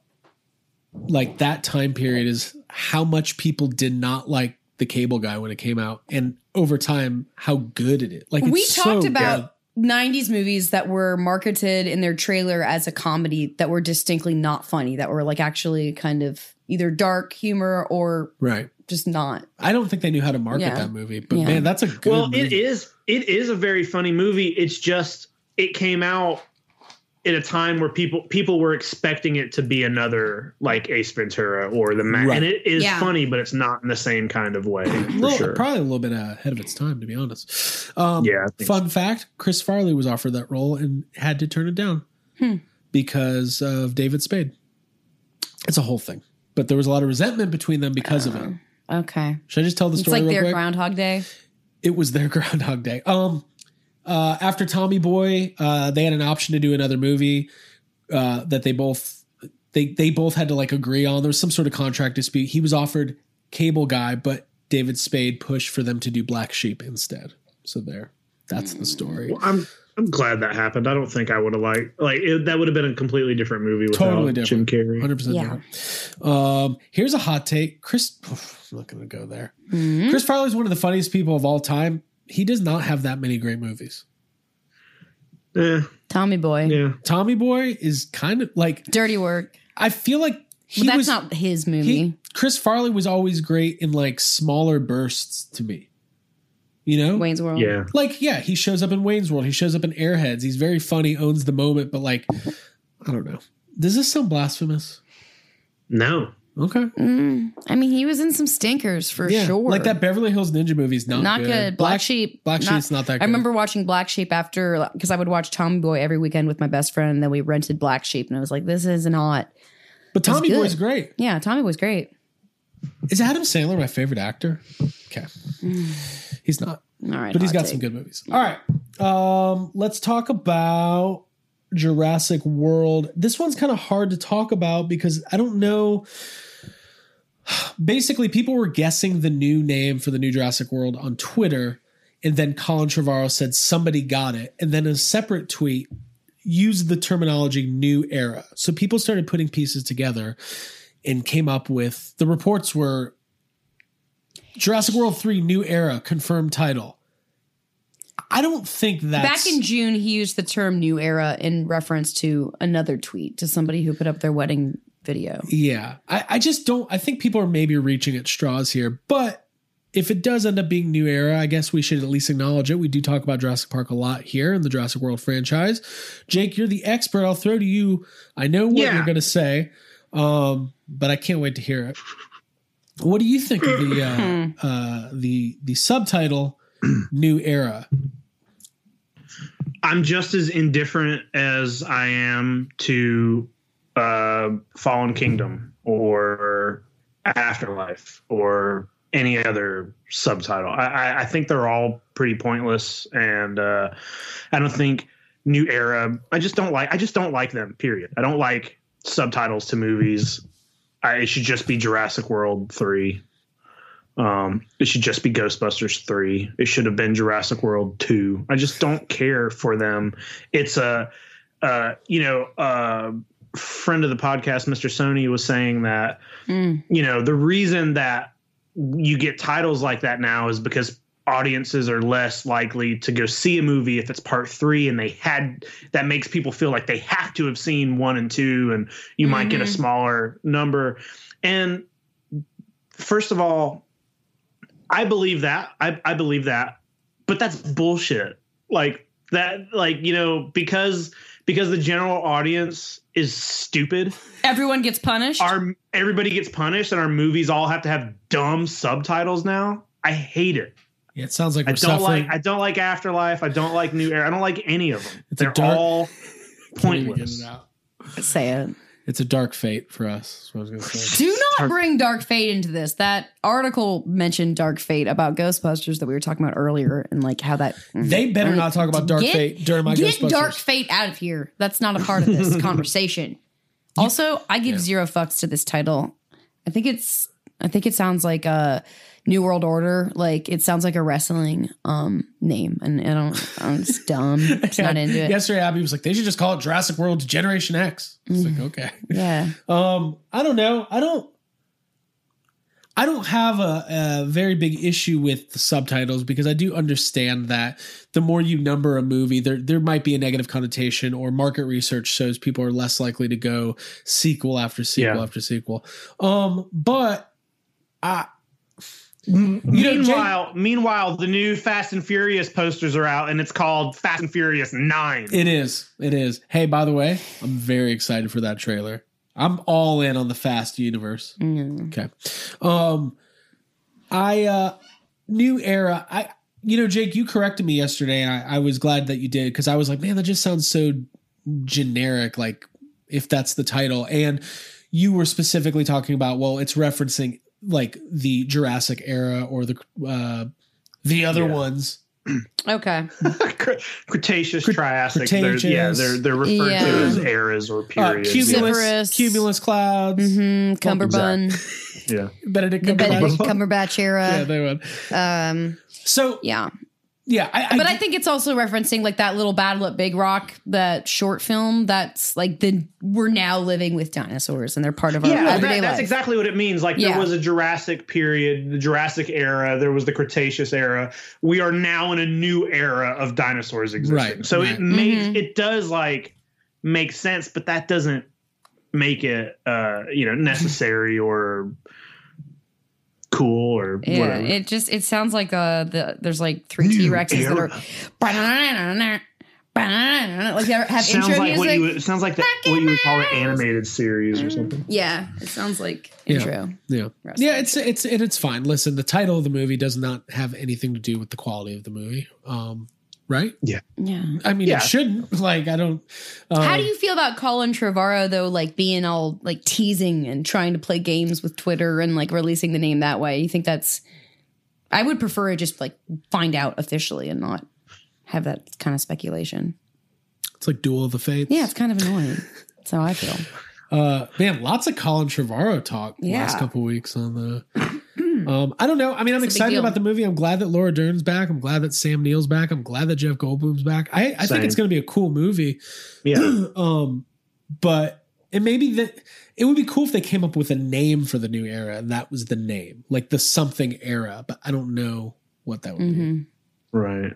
like that time period is how much people did not like the cable guy when it came out and over time how good it is like it's we so talked good. About 90s movies that were marketed in their trailer as a comedy that were distinctly not funny, that were like actually kind of either dark humor or right just not. i don't think they knew how to market Yeah. that movie but Yeah. man that's a good well, movie. it is. It is a very funny movie. It's just it came out at a time where people people were expecting it to be another like Ace Ventura or the Man, Right. and it is Yeah. funny, but it's not in the same kind of way. For Little- sure. probably a little bit ahead of its time to be honest um Yeah, I think fun fact chris farley was offered that role and had to turn it down Hmm. because of david spade it's a whole thing but there was a lot of resentment between them because of it Okay. should i just tell the It's story like real their quick Groundhog Day. it was their <laughs> Groundhog Day. Um, uh, after Tommy Boy, uh, they had an option to do another movie uh, that they both they they both had to like agree on. There was some sort of contract dispute. He was offered Cable Guy, but David Spade pushed for them to do Black Sheep instead. So there, that's the story. Well, I'm I'm glad that happened. I don't think I would have liked like it, that would have been a completely different movie without Totally Jim different. Carrey. Hundred percent Yeah. different. Um, here's a hot take. Chris, <sighs> I'm not going to go there. Mm-hmm. Chris Farley is one of the funniest people of all time. He does not have that many great movies. Eh, Tommy Boy. yeah. Tommy Boy is kind of like Dirty Work. I feel like he But that's was not his movie. he, Chris Farley was always great in like smaller bursts to me. You know? Wayne's World. Yeah. Like, yeah, he shows up in Wayne's World. He shows up in Airheads. He's very funny, owns the moment, but like, I don't know. Does this sound blasphemous? No. Okay. Mm, I mean, he was in some stinkers for yeah. sure. Like that Beverly Hills Ninja movie's not, not good. Black, Sheep. Black Sheep's not that good. I remember watching Black Sheep after because I would watch Tommy Boy every weekend with my best friend, and then we rented Black Sheep, and I was like, "This is not." But Tommy good. Boy's great. Yeah, Tommy was great. Is Adam Sandler my favorite actor? Okay. He's not. All right, but he's got take. some good movies. All right. Um, let's talk about Jurassic World. This one's kind of hard to talk about because I don't know. Basically, people were guessing the new name for the new Jurassic World on Twitter, and then Colin Trevorrow said somebody got it, and then a separate tweet used the terminology "new era." So people started putting pieces together and came up with the reports were Jurassic World 3 New Era confirmed title. I don't think that Back in June, he used the term "new era" in reference to another tweet to somebody who put up their wedding video. Yeah. I, I just don't I think people are maybe reaching at straws here. But if it does end up being new era, I guess we should at least acknowledge it. We do talk about Jurassic Park a lot here in the Jurassic World franchise. Jake, you're the expert. I'll throw to you. I know what Yeah. you're gonna say. Um, but I can't wait to hear it. What do you think of the uh, <laughs> uh, the the subtitle "New Era"? I'm just as indifferent as I am to uh, Fallen Kingdom or Afterlife or any other subtitle. I, I, think they're all pretty pointless, and uh, I don't think New Era. I just don't like. I just don't like them. Period. I don't like subtitles to movies. I, it should just be Jurassic World three. Um, it should just be Ghostbusters 3. It should have been Jurassic World 2. I just don't care for them. It's a, uh, you know, uh, friend of the podcast, Mr. Sony, was saying that, Mm. you know, the reason that you get titles like that now is because audiences are less likely to go see a movie if it's part three and they had that makes people feel like they have to have seen one and two and you might get a Mhm. smaller number and first of all i believe that i, I believe that but that's bullshit like that like you know because because the general audience is stupid Everyone gets punished. our everybody gets punished and our movies all have to have dumb subtitles now i hate it Yeah, it sounds like I we're don't suffering. like I don't like Afterlife. I don't like New Era. I don't like any of them. It's a They're dark- all Can't even get pointless. it out. Say it. It's a dark fate for us. What I was gonna say. Do not bring Dark Fate into this. That article mentioned Dark Fate about Ghostbusters that we were talking about earlier, and like how that mm-hmm. They better not talk about Dark Get- Fate during my Get Ghostbusters. Dark Fate out of here. That's not a part of this <laughs> conversation. Also, I give zero fucks to this title. I think it's. I think it sounds like a New World Order. Like it sounds like a wrestling um name, and I don't. I'm just <laughs> dumb. Just not into it. Yesterday, Abby was like, "They should just call it Jurassic World Generation X." It's like, okay. Yeah. <laughs> Um, I don't know. I don't. I don't have a, a very big issue with the subtitles because I do understand that the more you number a movie, there there might be a negative connotation, or market research shows people are less likely to go sequel after sequel Yeah. after sequel. Um, but I, know, meanwhile, meanwhile, the new Fast and Furious posters are out, and it's called Fast and Furious Nine. It is. It is. Hey, by the way, I'm very excited for that trailer. I'm all in on the Fast universe. Okay. Um I uh new era. I you know, Jake, you corrected me yesterday and I, I was glad that you did because I was like, man, that just sounds so generic, like if that's the title. And you were specifically talking about, well, it's referencing like the Jurassic era or the uh the other Yeah. ones. Okay. <laughs> Cretaceous, Triassic. They're, yeah, they're they're referred Yeah. to as eras or Uh, periods. cumulus, Cumulus. cumulus clouds. Mm-hmm. Cumberbund. <laughs> yeah. Benedict The Cumberbatch. Benedict Cumberbatch era. Yeah, they would. Um. So Yeah. Yeah, I, but I think it's also referencing like that little battle at Big Rock, that short film. That's like the we're now living with dinosaurs and they're part of our Yeah, everyday that- that's life. exactly what it means. Like Yeah. there was a Jurassic period, the Jurassic era, there was the Cretaceous era. We are now in a new era of dinosaurs existing. Right, so right. it makes Mhm. it does like make sense, but that doesn't make it uh, you know, necessary or cool or yeah, whatever. it just it sounds like uh the there's like three T Rexes that are like they have sounds intro like music. what you would, it sounds like the, what you would call an animated series or something. yeah, it sounds like Yeah. intro. Yeah, Wrestling. yeah, it's it's and it's fine. Listen, the title of the movie does not have anything to do with the quality of the movie, um, right? Yeah. Yeah. I mean, Yeah. it shouldn't. <laughs> Like, I don't. Um, How do you feel about Colin Trevorrow though, like being all like teasing and trying to play games with Twitter and like releasing the name that way? You think that's? I would prefer to just like find out officially and not have that kind of speculation. It's like Duel of the Fates. Yeah, it's kind of annoying. That's how I feel. Uh, man, lots of Colin Trevorrow talk the last Yeah. couple weeks on the. Um, I don't know. I mean, I'm It's a big excited about the movie. I'm glad that Laura Dern's back. I'm glad that Sam Neill's back. I'm glad that Jeff Goldblum's back. I, I think it's going to be a cool movie. Yeah. <clears throat> um, but it maybe that it would be cool if they came up with a name for the new era, and that was the name, like the something era. But I don't know what that would Mhm. right.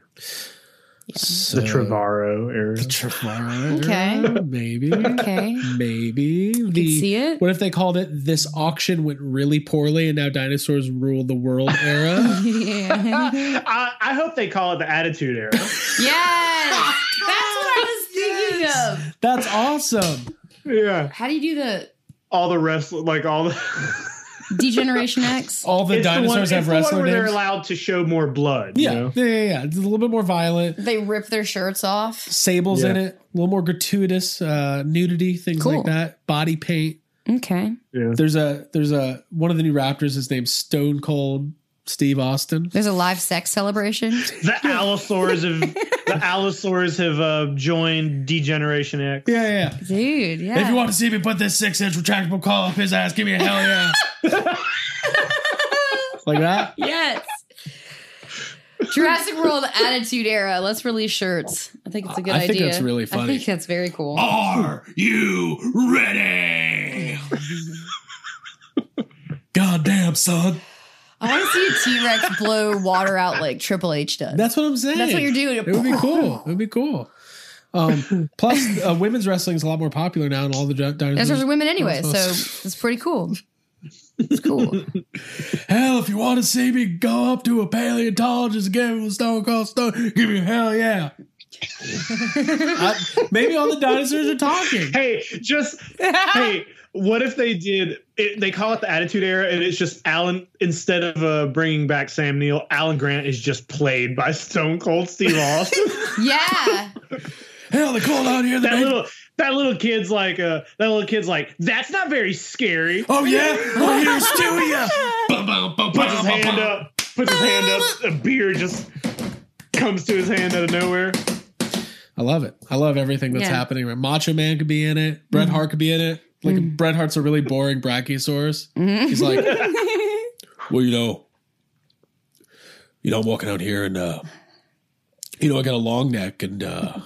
Be. So, The Trevorrow era. The Trevorrow Okay. maybe. Okay. Maybe Can the see it. what if they called it this auction went really poorly and now dinosaurs rule the world era? <laughs> yeah. <laughs> I, I hope they call it the Attitude Era. <laughs> Yes, that's what I was thinking of. That's awesome. yeah. How do you do the All the rest, like all the. Degeneration X? <laughs> All the It's the one- dinosaurs it's have the one they're allowed to show more blood. Yeah, You know? yeah, yeah, yeah. It's a little bit more violent. They rip their shirts off. Sable's in it, a little more gratuitous uh, nudity, things Cool. like that. Body paint. Okay. Yeah. There's a there's a one of the new Raptors. is named Stone Cold Steve Austin. There's a live sex celebration. <laughs> The Allosaurs have <laughs> the <laughs> Allosaurs have uh, joined Degeneration X. Yeah, yeah. Dude, yeah. If you want to see me put this six inch retractable call up his ass, give me a hell yeah. <laughs> like that. Yes. Jurassic World Attitude Era. Let's release shirts. I think it's a good I idea. I think that's really funny. I think that's very cool. Are you ready? <laughs> Goddamn, son. I want to see a T Rex blow water out like Triple H does. That's what I'm saying. That's what you're doing. It would be cool. <laughs> It would be cool. Um, plus, uh, women's wrestling is a lot more popular now, and all the di- dinosaurs. Dinosaurs are women anyway, so it's pretty cool. It's cool. <laughs> hell, if you want to see me go up to a paleontologist and give him a stone cold stone, give me a hell yeah. <laughs> I- maybe all the dinosaurs are talking. Hey, just hey, what if they did? It, they call it the Attitude Era, and it's just Alan instead of uh, bringing back Sam Neill, Alan Grant is just played by <laughs> Stone Cold Steve Austin. <laughs> Yeah. Hell, they call out here that little that little kid's like uh that little kid's like that's not very scary. Oh yeah, oh here's to ya. <laughs> Puts his hand up, puts his hand up, a beer just comes to his hand out of nowhere. I love it. I love everything that's Yeah. happening. Macho Man could be in it. Bret Hart could be in it. Like Bret Hart's a really boring brachiosaurus. He's like, <laughs> well, you know, you know, I'm walking out here and uh, you know, I got a long neck and uh,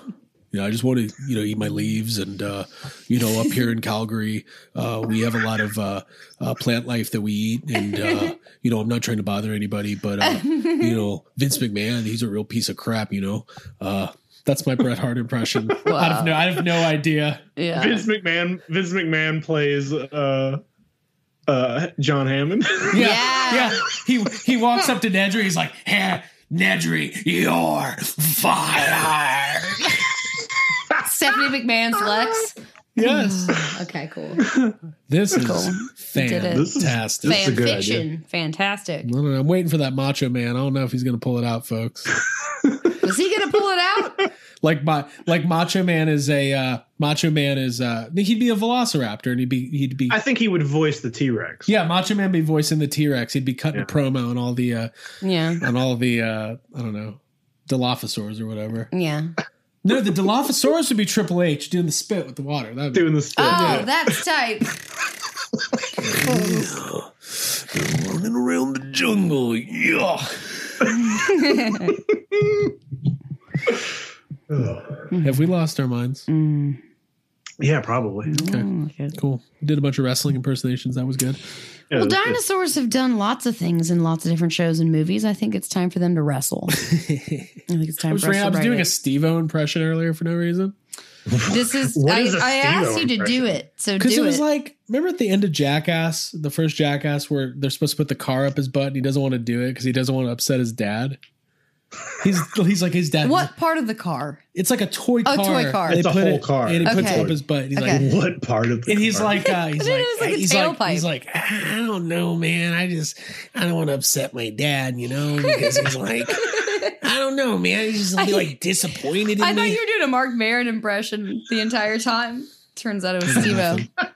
you know, I just want to, you know, eat my leaves and uh, you know, up here in Calgary, uh, we have a lot of uh, uh, plant life that we eat, and uh, you know, I'm not trying to bother anybody, but uh, you know, Vince McMahon, he's a real piece of crap, you know. Uh, that's my Bret Hart impression. <laughs> I have no, I have no idea. Yeah. Vince McMahon. Vince McMahon plays uh uh John Hammond. <laughs> Yeah, yeah. He he walks up to Nedry. He's like, "Hey, Nedry, you're fired." <laughs> Stephanie McMahon's Lex. Yes. okay, cool. This is Cool. Did it. fantastic. Fan fiction. Fantastic. I don't know. I'm waiting for that Macho Man. I don't know if he's going to pull it out, folks. Was he gonna pull it out? <laughs> like my like Macho Man is a uh, Macho Man is uh he'd be a Velociraptor and he'd be he'd be I think he would voice the T Rex. yeah Macho Man be voicing the T Rex. He'd be cutting a promo on all the uh Yeah. on all the uh I don't know Dilophosaurs or whatever. Yeah. No, the Dilophosaurus would be Triple H doing the spit with the water. That'd be doing the spit. Oh, that's tight. <laughs> running around the jungle. Yeah. <laughs> Have we lost our minds? Yeah, probably. Okay. Oh, cool. Did a bunch of wrestling impersonations. That was good. Well, dinosaurs have done lots of things in lots of different shows and movies. I think it's time for them to wrestle. <laughs> I think it's I time was, for us I to was write doing a it. Steve-O impression earlier for no reason. This is. <laughs> What I, is a I asked Steve-O you to do it, so Because do it was it. like, remember at the end of Jackass, the first Jackass, where they're supposed to put the car up his butt and he doesn't want to do it because he doesn't want to upset his dad. He's he's like his dad. what part of the car? It's like a toy Oh, car. toy car. They It's a put whole it- car. and he puts Okay. it up his butt. He's Okay. like, What part of the and he's car? like, uh, he's <laughs> like, thought it was like he's like, he's like, I don't know, man. I just, I don't want to upset my dad, you know, because he's like, I don't know, man. He's just be like disappointed in I thought me. you were doing a Mark Maron impression the entire time. Turns out it was <laughs> Steve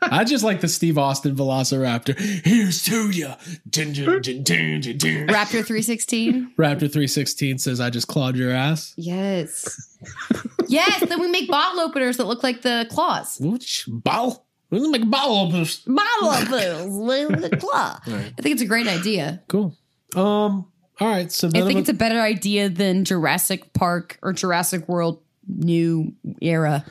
I just like the Steve Austin Velociraptor. Here's to ya. Dun, dun, dun. Raptor 316. Raptor 316 says, I just clawed your ass. Yes. yes, then we make bottle openers that look like the claws. Which bottle? Let's make bottle openers. Bottle openers with the claw. <laughs> Right. I think it's a great idea. Cool. Um. All right. So I think of it's a better idea than Jurassic Park or Jurassic World New Era.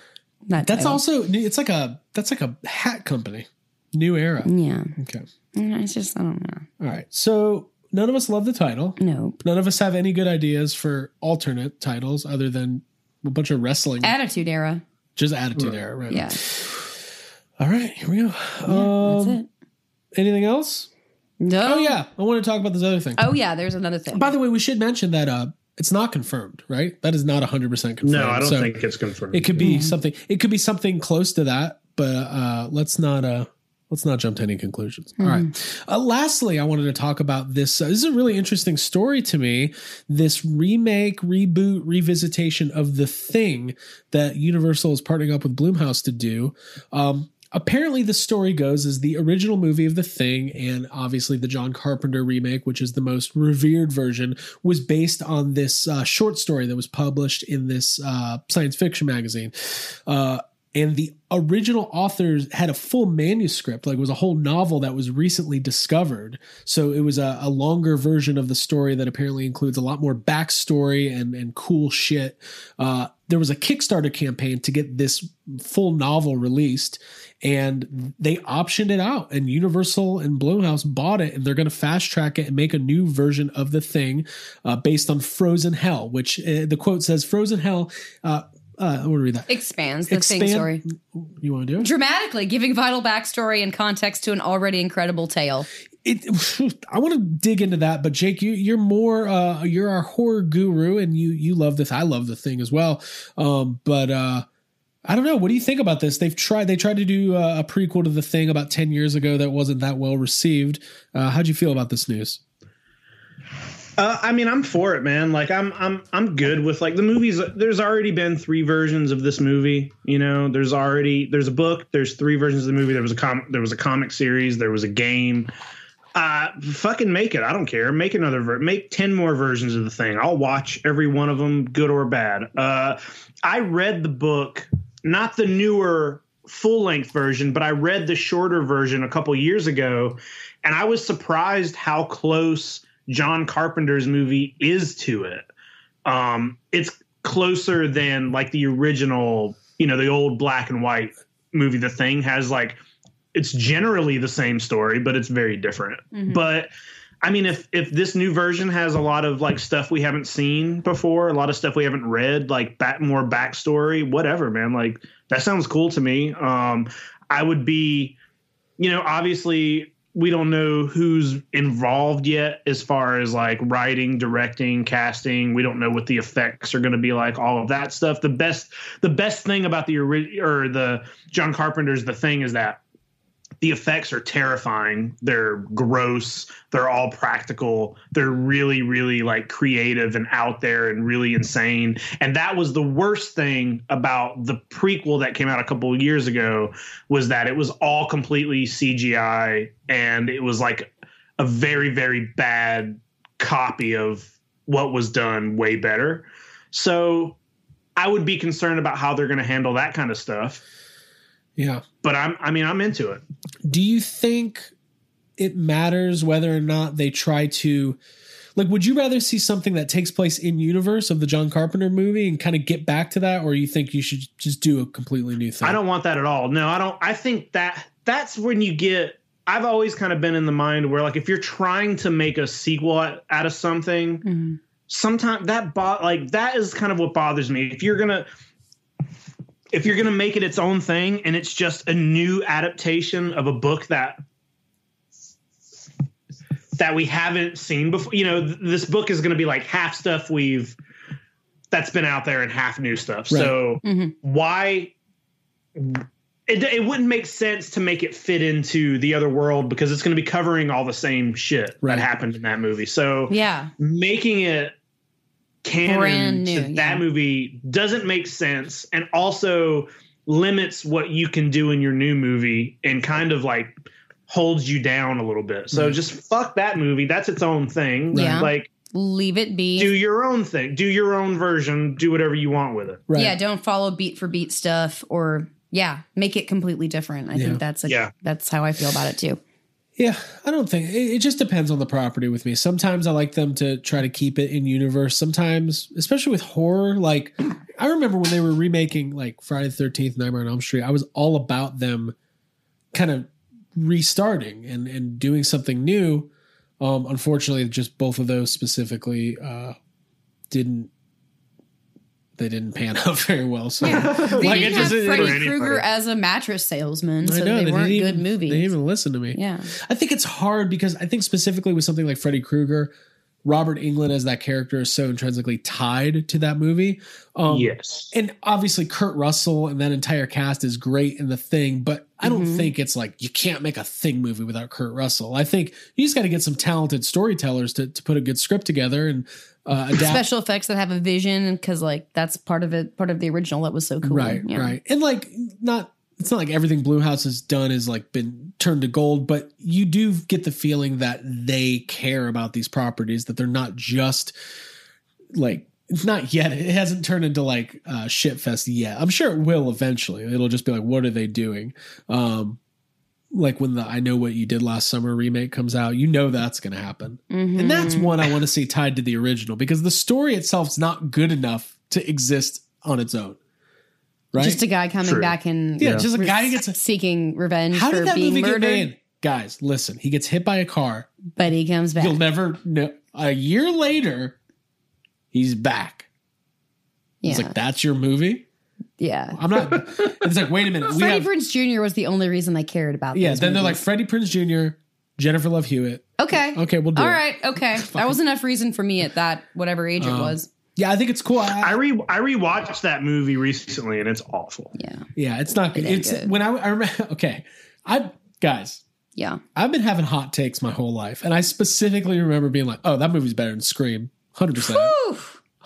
Not that's title. also it's like a that's like a hat company. New era. Yeah. Okay. It's just I don't know. All right. So none of us love the title. Nope. None of us have any good ideas for alternate titles other than a bunch of wrestling. Attitude Era. just attitude era, right? Yeah. All right. Here we go. That's um, it. anything else? No. Oh yeah. I want to talk about this other thing. Oh yeah, there's another thing. By the way, we should mention that uh it's not confirmed, right? That is not 100% confirmed. No, I don't So think it's confirmed. It could be something it could be something close to that, but uh let's not uh let's not jump to any conclusions. All right. Uh, lastly, I wanted to talk about this. Uh, this is a really interesting story to me. This remake, reboot, revisitation of The Thing that Universal is partnering up with Blumhouse to do. Um, apparently, the story goes is the original movie of The Thing and obviously the John Carpenter remake, which is the most revered version, was based on this uh, short story that was published in this uh, science fiction magazine. Uh, and the original authors had a full manuscript like it was a whole novel that was recently discovered. So it was a, a longer version of the story that apparently includes a lot more backstory and, and cool shit. Uh, there was a kickstarter campaign to get this full novel released and they optioned it out and universal and blumhouse bought it and they're going to fast track it and make a new version of the thing uh, based on frozen hell which uh, the quote says frozen hell uh, uh, I want to read that. Expands the Expand- thing story You want to do it? dramatically, giving vital backstory and context to an already incredible tale. it <sighs> I want to dig into that, but Jake, you you're more uh you're our horror guru and you you love this. I love the thing as well. Um but uh I don't know. What do you think about this? They've tried they tried to do uh, a prequel to the thing about 10 years ago that wasn't that well received. Uh how'd you feel about this news? Uh, I mean, I'm for it, man. Like, I'm, I'm, I'm good with like the movies. There's already been three versions of this movie. You know, there's already there's a book. There's three versions of the movie. There was a com. There was a comic series. There was a game. Uh, fucking make it. I don't care. Make another. Ver- make ten more versions of the thing. I'll watch every one of them, good or bad. Uh, I read the book, not the newer full length version, but I read the shorter version a couple years ago, and I was surprised how close John Carpenter's movie is to it. Um, it's closer than like the original, you know, the old black and white movie. The Thing has like it's generally the same story, but it's very different. Mhm. But I mean, if if this new version has a lot of like stuff we haven't seen before, a lot of stuff we haven't read, like back more backstory, whatever, man. Like that sounds cool to me. Um, I would be, you know, obviously we don't know who's involved yet as far as like writing, directing, casting. We don't know what the effects are going to be like, all of that stuff. The best the best thing about the or the John Carpenter's The Thing is that the effects are terrifying. They're gross. They're all practical. They're really, really like creative and out there and really insane. And that was the worst thing about the prequel that came out a couple of years ago was that it was all completely CGI and it was like a very, very bad copy of what was done way better. So I would be concerned about how they're going to handle that kind of stuff. Yeah. But I'm I mean I'm into it. Do you think it matters whether or not they try to like would you rather see something that takes place in universe of the John Carpenter movie and kind of get back to that or you think you should just do a completely new thing? I don't want that at all. No, I don't. I think that that's when you get. I've always kind of been in the mind where, like, if you're trying to make a sequel out, out of something, mm-hmm. sometimes that bo- like that is kind of what bothers me. If you're gonna, if you're gonna make it its own thing and it's just a new adaptation of a book that that we haven't seen before, you know, th- this book is gonna be like half stuff we've that's been out there and half new stuff. So mm-hmm. why it, it wouldn't make sense to make it fit into the other world because it's going to be covering all the same shit that happened in that movie. So Yeah. making it canon Brand new, to that movie doesn't make sense and also limits what you can do in your new movie and kind of like holds you down a little bit. So Mm-hmm. Just fuck that movie. That's its own thing. Yeah. Like Leave it be. do your own thing. Do your own version. Do whatever you want with it. Yeah, don't follow beat for beat stuff or yeah, make it completely different. I Yeah. think that's a, Yeah. that's how I feel about it too. Yeah, I don't think it, it just depends on the property with me. Sometimes I like them to try to keep it in universe. Sometimes, especially with horror, like I remember when they were remaking like Friday the Thirteenth, Nightmare on Elm Street. I was all about them kind of restarting and and doing something new. Um, unfortunately, just both of those specifically uh, didn't. They didn't pan <laughs> out very well. So, <laughs> They like, didn't it have it- Freddy Krueger as a mattress salesman, I so know, they, they weren't didn't good even- movies. They didn't even listen to me. Yeah. I think it's hard because I think specifically with something like Freddy Krueger, Robert Englund as that character is so intrinsically tied to that movie. Um, yes. And obviously Kurt Russell and that entire cast is great in the thing, but I don't Mhm. think it's like you can't make a thing movie without Kurt Russell. I think you just got to get some talented storytellers to, to put a good script together and uh, adapt. Special effects that have a vision because like that's part of it, part of the original that was so cool. Right, Yeah. right. And like not it's not like everything Blumhouse has done is like been turned to gold, but you do get the feeling that they care about these properties, that they're not just like not yet. It hasn't turned into like uh, shit fest yet. I'm sure it will eventually. It'll just be like, what are they doing? Um, like when the I know what you did last summer remake comes out, you know that's going to happen, and that's Mm-hmm. one I want to see tied to the original because the story itself's not good enough to exist on its own. Right? Just a guy coming True. back and Yeah, just a guy who gets- seeking revenge How for did that being movie murdered, get made? Guys, listen. He gets hit by a car. but he comes back. You'll never know. A year later, he's back. yeah, It's like that's your movie. Yeah. I'm not. It's like wait a minute. <laughs> We Freddie have Prinze Jr. was the only reason I cared about. yeah. those Then they're like. Freddie Prinze Jr., Jennifer Love Hewitt. okay, Okay, we'll do All it. right, okay. <laughs> That was enough reason for me at that whatever age it Um, was. Yeah, I think it's cool. I, I re I rewatched that movie recently and it's awful. Yeah, yeah, it's not good. It It's good. when I, I remember. <laughs> Okay, I guys, yeah. I've been having hot takes my whole life, and I specifically remember being like, "Oh, that movie's better than Scream." Hundred percent.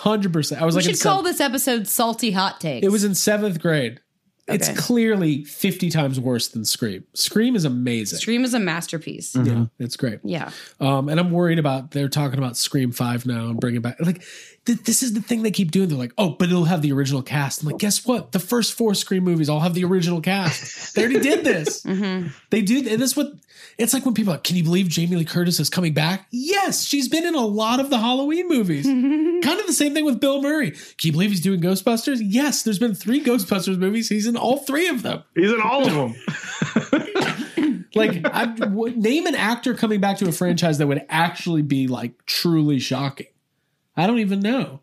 Whew. Hundred percent. I was We like, in should call seventh- this episode "Salty Hot Takes." It was in seventh grade. It's clearly fifty times worse than Scream. Scream is amazing. Scream is a masterpiece. Yeah, it's great. Yeah, Um, and I'm worried about they're talking about Scream Five now and bringing back like th- this is the thing they keep doing. They're like, oh, but it'll have the original cast. I'm like, guess what? The first four Scream movies all have the original cast. they already did this. <laughs> They do, and this what it's like when people are like, can you believe Jamie Lee Curtis is coming back? Yes, she's been in a lot of the Halloween movies. <laughs> kind of the same thing with Bill Murray. Can you believe he's doing Ghostbusters? Yes, there's been three Ghostbusters movies. He's in all three of them. He's in all of them. <laughs> Like, I, w- name an actor coming back to a franchise that would actually be like truly shocking. I don't even know.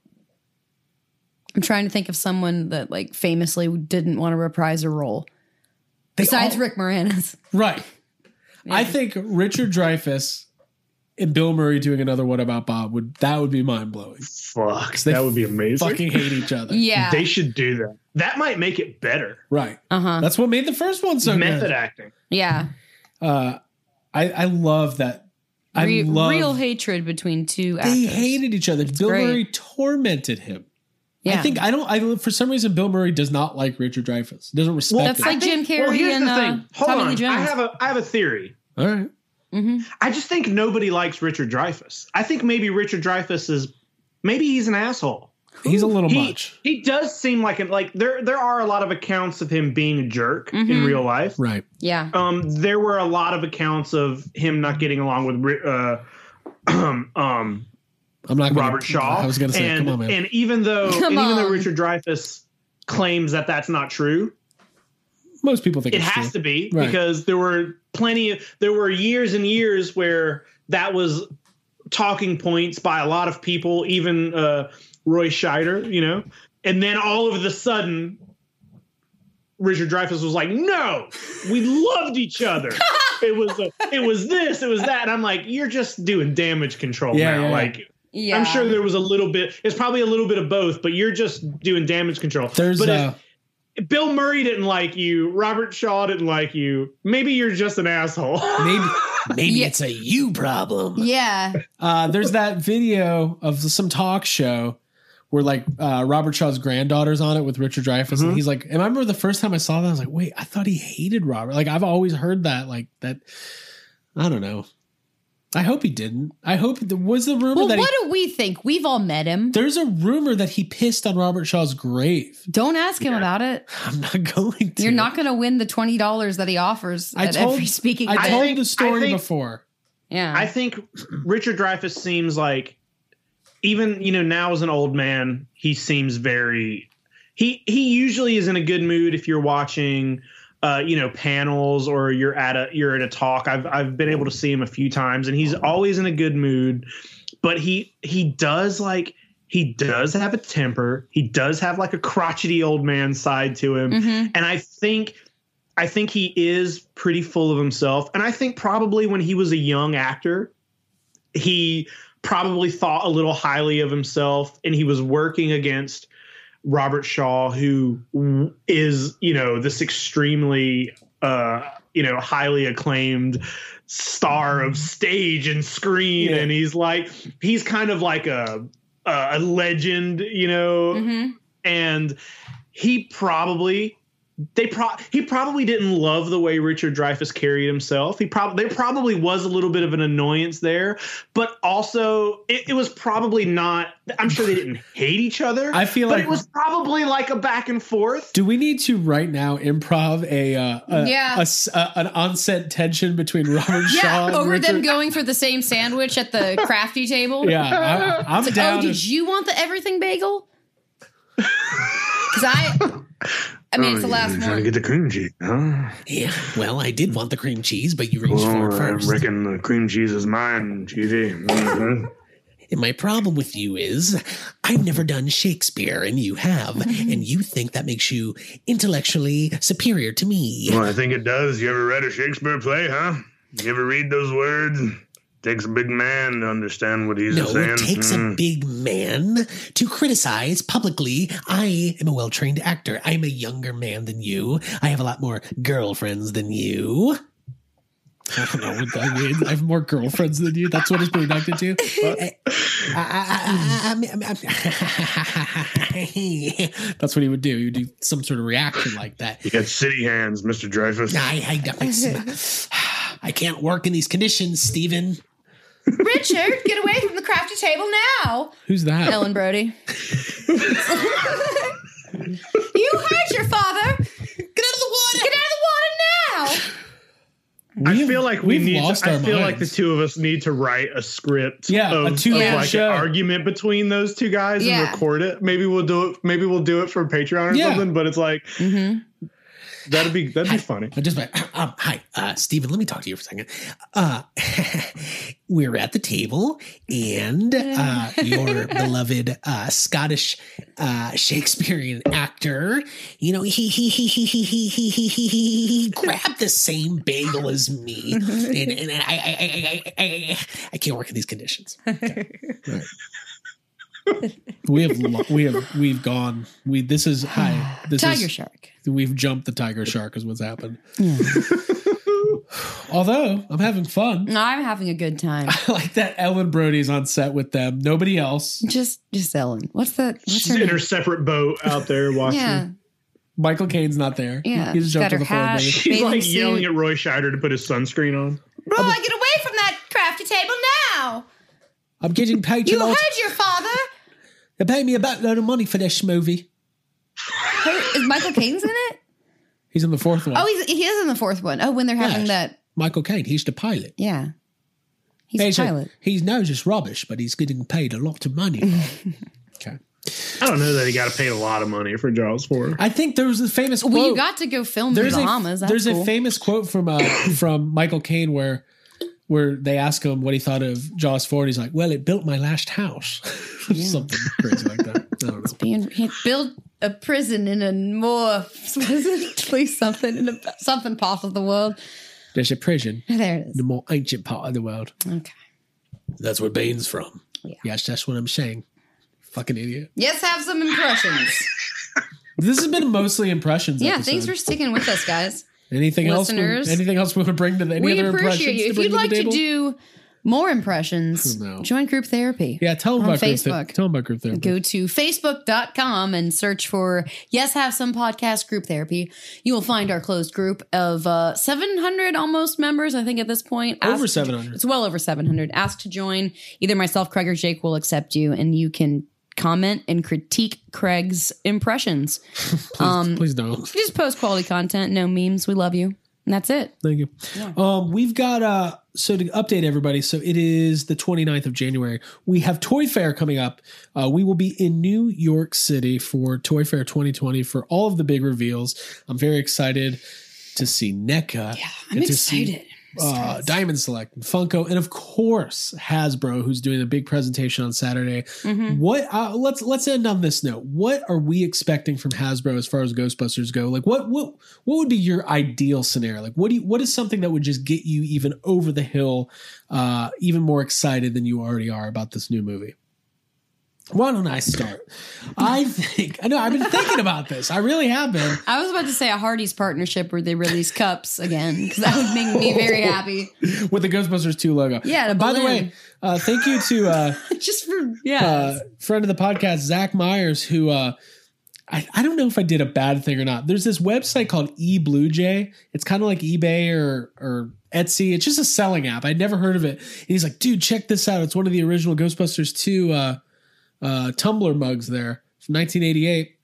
I'm trying to think of someone that like famously didn't want to reprise a role They besides all- Rick Moranis. right? I think Richard Dreyfuss and Bill Murray doing another What About Bob would that would be mind blowing. Fuck, They that would be amazing. Fucking hate each other. <laughs> Yeah. They should do that. That might make it better. Right. Uh huh. That's what made the first one so Method good. acting. Yeah. Uh, I I love that. I Re- love real hatred between two they actors. hated each other. Bill great. Murray tormented him. Yeah. I think I don't. I for some reason Bill Murray does not like Richard Dreyfuss. Doesn't respect. Well, That's him. like Jim Carrey well, here's and the uh, thing. Hold Tommy on. Jones. I have a I have a theory. all right. I just think nobody likes Richard Dreyfuss. I think maybe Richard Dreyfuss is maybe he's an asshole. He's a little He, much. he does seem like an like there there are a lot of accounts of him being a jerk Mm-hmm. in real life. Right. yeah. Um, there were a lot of accounts of him not getting along with Ri- uh, <clears throat> um, um, I'm not gonna, Robert Shaw. I was going to say, and, come on, man. And even though Come and even though. Richard Dreyfuss claims that that's not true, Most people think it it's has true. to be Right. because there were plenty of there were years and years where that was talking points by a lot of people even uh roy scheider you know and then all of a sudden richard dreyfuss was like no we loved each other <laughs> it was a, it was this it was that and i'm like you're just doing damage control Yeah, now yeah, yeah. like Yeah. i'm sure there was a little bit it's probably a little bit of both but you're just doing damage control There's but if- uh, Bill Murray didn't like you. Robert Shaw didn't like you. Maybe you're just an asshole. <laughs> maybe maybe Yeah. it's a you problem. Yeah. Uh, there's that video of some talk show where like uh, Robert Shaw's granddaughter's on it with Richard Dreyfuss, Mm-hmm. and he's like, and I remember the first time I saw that, I was like, wait, I thought he hated Robert. Like I've always heard that, like that. I don't know. I hope he didn't. I hope there was the rumor Well, that what he, do we think? We've all met him. there's a rumor that he pissed on Robert Shaw's grave. Don't ask him about it. <laughs> I'm not going to. You're not going to win the twenty dollars that he offers I at told, every speaking. I told think- the story think- before. yeah. I think Richard Dreyfuss seems like even you know now as an old man, he seems very he he usually is in a good mood if you're watching uh, you know panels or you're at a you're at a talk. I've I've been able to see him a few times and he's always in a good mood, but he he does like he does have a temper. He does have like a crotchety old man side to him. Mhm. And I think I think he is pretty full of himself. And I think probably when he was a young actor, he probably thought a little highly of himself and he was working against Robert Shaw, who is, you know, this extremely, uh, you know, highly acclaimed star of stage and screen. Yeah. And he's like, he's kind of like a, a legend, you know, Mhm. and he probably they pro he probably didn't love the way Richard Dreyfuss carried himself. He probably there probably was a little bit of an annoyance there, but also it, it was probably not. I'm sure they didn't <sighs> hate each other. I feel but like- it was probably like a back and forth. Do we need to right now improv a, uh, a, Yeah. a s- a- an onset tension between Robert Shaw Yeah, and over them going for the same sandwich at the <laughs> crafty table. Yeah, I, I'm It's like, down. oh, did you want the everything bagel? <laughs> Because I, I mean, it's the last one. trying to get the cream cheese, huh? Yeah, well, I did want the cream cheese, but you reached for it first. I reckon the cream cheese is mine, cheesy. Mm-hmm. And my problem with you is I've never done Shakespeare and you have, and you think that makes you intellectually superior to me. Well, I think it does. You ever read a Shakespeare play, huh? You ever read those words? Takes a big man to understand what he's No, saying. it takes Mm. a big man to criticize publicly. I am a well trained actor. I'm a younger man than you. I have a lot more girlfriends than you. I don't know what that means. I have more girlfriends than you. That's what it's connected to. I- I- I- <laughs> That's what he would do. He would do some sort of reaction like that. You got city hands, Mr. Dreyfuss. I, I, I can't work in these conditions, Stephen. Richard, get away from the crafty table now. Who's that? Ellen Brody. <laughs> you heard your father. Get out of the water. Get out of the water now. I We've- feel like we we've need. lost To, I our feel like the two of us need to write a script. Yeah, a two-man of like show. an argument between those two guys Yeah. and record it. Maybe we'll do it. Maybe we'll do it for Patreon or Yeah. something. But it's like mm-hmm. That'd be that'd be funny. I just um, hi, uh, Stephen. Let me talk to you for a second. Uh, we're at the table, and uh, your beloved uh, Scottish uh, Shakespearean actor, you know, he he he he he he he he he he he grabbed the same bagel as me, and, and I, I, I, I, I I can't work in these conditions. <laughs> We have lo- we have we've gone. We this is hi. <sighs> This Tiger is, shark. We've jumped the tiger shark is what's happened. <laughs> Although I'm having fun. No, I'm having a good time. <laughs> I like that Ellen Brody's on set with them. Nobody else. Just, just Ellen. What's that? What's She's her in name? her separate boat out there watching. Yeah, Michael Caine's not there. Yeah, He just jumped got on the her floor. hat. Maybe. She's like suit. yelling at Roy Scheider to put his sunscreen on. Roy, get away from that crafty table now. I'm getting paid You heard your father. They pay me a backload of money for this movie. Who, is Michael Caine's in it? He's in the fourth one. Oh, he's, he is in the fourth one. Oh, when they're having Yes. that. Michael Caine. He's the pilot. Yeah. He's He's a a- pilot. he knows it's rubbish, but he's getting paid a lot of money. <laughs> okay. I don't know that he got to pay a lot of money for Jaws four. I think there was a famous quote. Well, you got to go film in the there's Bahamas. a That's there's cool. a famous quote from uh, <coughs> from Michael Caine where where they ask him what he thought of Jaws four. And he's like, "Well, it built my last house." <laughs> Something crazy like that. I don't know. Being, he built a prison in a more what is it? Please something in a something part of the world. There's a prison There it in is. the more ancient part of the world. Okay. That's where Bane's from. Yeah. Yes, that's what I'm saying. Fucking idiot. Yes, have some impressions. <laughs> This has been mostly impressions. yeah, episode. thanks for sticking with us, guys. Anything listeners. else. Anything else we want to bring to the any we other appreciate impressions you. If bring you'd to like to do more impressions, no. join group therapy. yeah, tell them on about group Facebook. therapy. Tell them about group therapy. Go to facebook.com and search for Yes Have Some Podcast Group Therapy. You will find our closed group of uh, 700 almost members, I think, at this point. Over Ask- 700. It's well over 700. Ask to join. Either myself, Craig, or Jake will accept you, and you can comment and critique Craig's impressions. <laughs> Please, please don't. Just post quality content, no memes. We love you. And that's it. Thank you. Um, we've got uh so to update everybody, so it is the 29th of January. We have Toy Fair coming up. Uh, we will be in New York City for Toy Fair 2020 for all of the big reveals. I'm very excited to see NECA. Yeah, I'm and to see, excited. Uh, Diamond Select, Funko, and of course Hasbro, who's doing a big presentation on Saturday. Mm-hmm. What? Uh, let's let's end on this note. What are we expecting from Hasbro as far as Ghostbusters go? Like, what what what would be your ideal scenario? Like, what do you, what is something that would just get you even over the hill, uh, even more excited than you already are about this new movie? Why don't I start? I think I know I've been thinking about this. I really have been. I was about to say a Hardee's partnership where they release cups again because that would make me very happy. with the Ghostbusters 2 logo. Yeah, and By the way, uh, thank you to uh, <laughs> Just for yeah, uh, friend of the podcast, Zach Myers, who uh, I, I don't know if I did a bad thing or not. There's this website called eBluejay. It's kind of like eBay or or Etsy. It's just a selling app. I'd never heard of it. And he's like, dude, check this out. It's one of the original Ghostbusters 2 uh, uh, tumbler mugs there from 1988.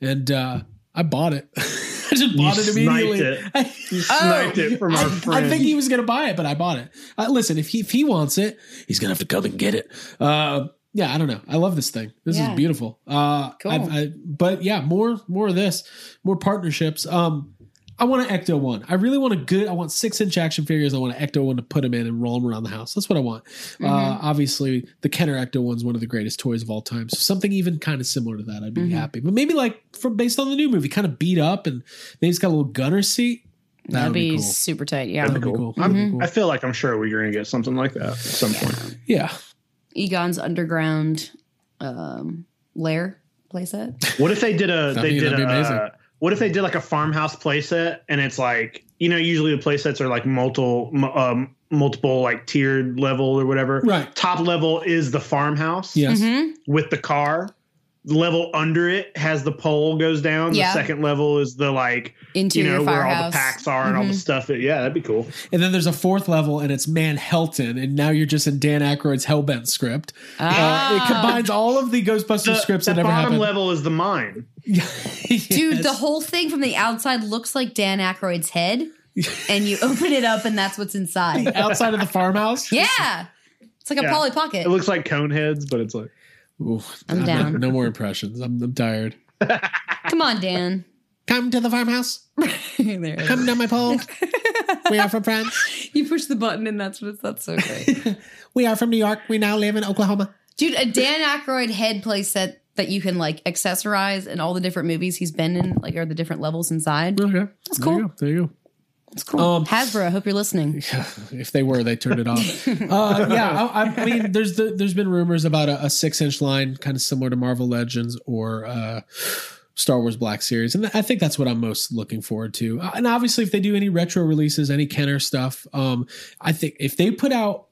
And uh, I bought it. <laughs> I just bought You it immediately. sniped it. <laughs> You Oh, sniped it from our I, friend. I think he was going to buy it, but I bought it. Uh, listen, if he if he wants it, he's going to have to come and get it. Uh, yeah, I don't know. I love this thing. This Yeah. is beautiful. Uh, Cool. I've- I, but yeah, more more of this, more partnerships. Um, I want an Ecto one. I really want a good. I want six inch action figures. I want an Ecto one to put them in and roll them around the house. That's what I want. Uh, Mm-hmm. obviously, the Kenner Ecto one's one of the greatest toys of all time. So something even kind of similar to that, I'd be Mm-hmm. happy. But maybe like from based on the new movie, kind of beat up and maybe it's got a little gunner seat. That That'd would be, be cool. super tight. Yeah. That'd be cool. I'm- That'd be cool. I feel like I'm sure we're going to get something like that at some point. Yeah. Egon's underground um, lair playset. <laughs> What if they did a they did a amazing. uh, what if they did like a farmhouse playset and it's like you know usually the playsets are like multiple um, multiple like tiered level or whatever. Right. Top level is the farmhouse. Yes. Mm-hmm. With the car. The level under it has the pole goes down. Yeah. The second level is the like Interior you know where all the packs are and all the stuff. That, yeah, that'd be cool. And then there's a fourth level, and it's Manhellton, and now you're just in Dan Aykroyd's Hellbent script. Ah. Uh, it combines all of the Ghostbusters The, scripts the that ever bottom happened. level is the mine. <laughs> Dude, the whole thing from the outside looks like Dan Aykroyd's head, and you open it up, and that's what's inside. <laughs> outside of the farmhouse. Yeah, it's like a Yeah. Polly Pocket. It looks like cone heads, but it's like Ooh, I'm down. No, more impressions. I'm, I'm tired. <laughs> Come on, Dan. Come to the farmhouse. <laughs> there. Come down my pole. <laughs> we are from France. You push the button, and that's what that's so great. We are from New York. We now live in Oklahoma. Dude, a Dan Aykroyd head playset that you can like accessorize and all the different movies he's been in, like are the different levels inside. Oh, okay, That's There cool. you go. There you go. That's cool. Um, Hasbro, I hope you're listening. <laughs> if they were, they turned it off. <laughs> uh, yeah, I, I mean, there's the, there's been rumors about a, a six inch line, kind of similar to Marvel Legends or uh, Star Wars Black Series, and I think that's what I'm most looking forward to. Uh, and obviously, if they do any retro releases, any Kenner stuff, um, I think if they put out,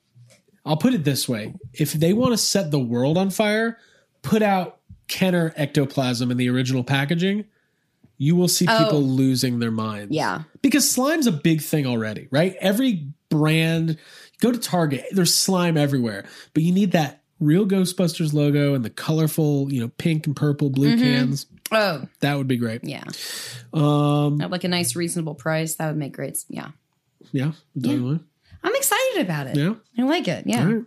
I'll put it this way: if they want to set the world on fire, put out Kenner ectoplasm in the original packaging. You will see Oh. people losing their minds Yeah. because slime's a big thing already, right? Every brand, go to Target, there's slime everywhere, but you need that real Ghostbusters logo and the colorful, you know, pink and purple, blue cans. Oh, That would be great. yeah. Um, At like a nice, reasonable price, that would make great. Yeah. yeah, definitely. I'm excited about it. Yeah. I like it. Yeah. All right.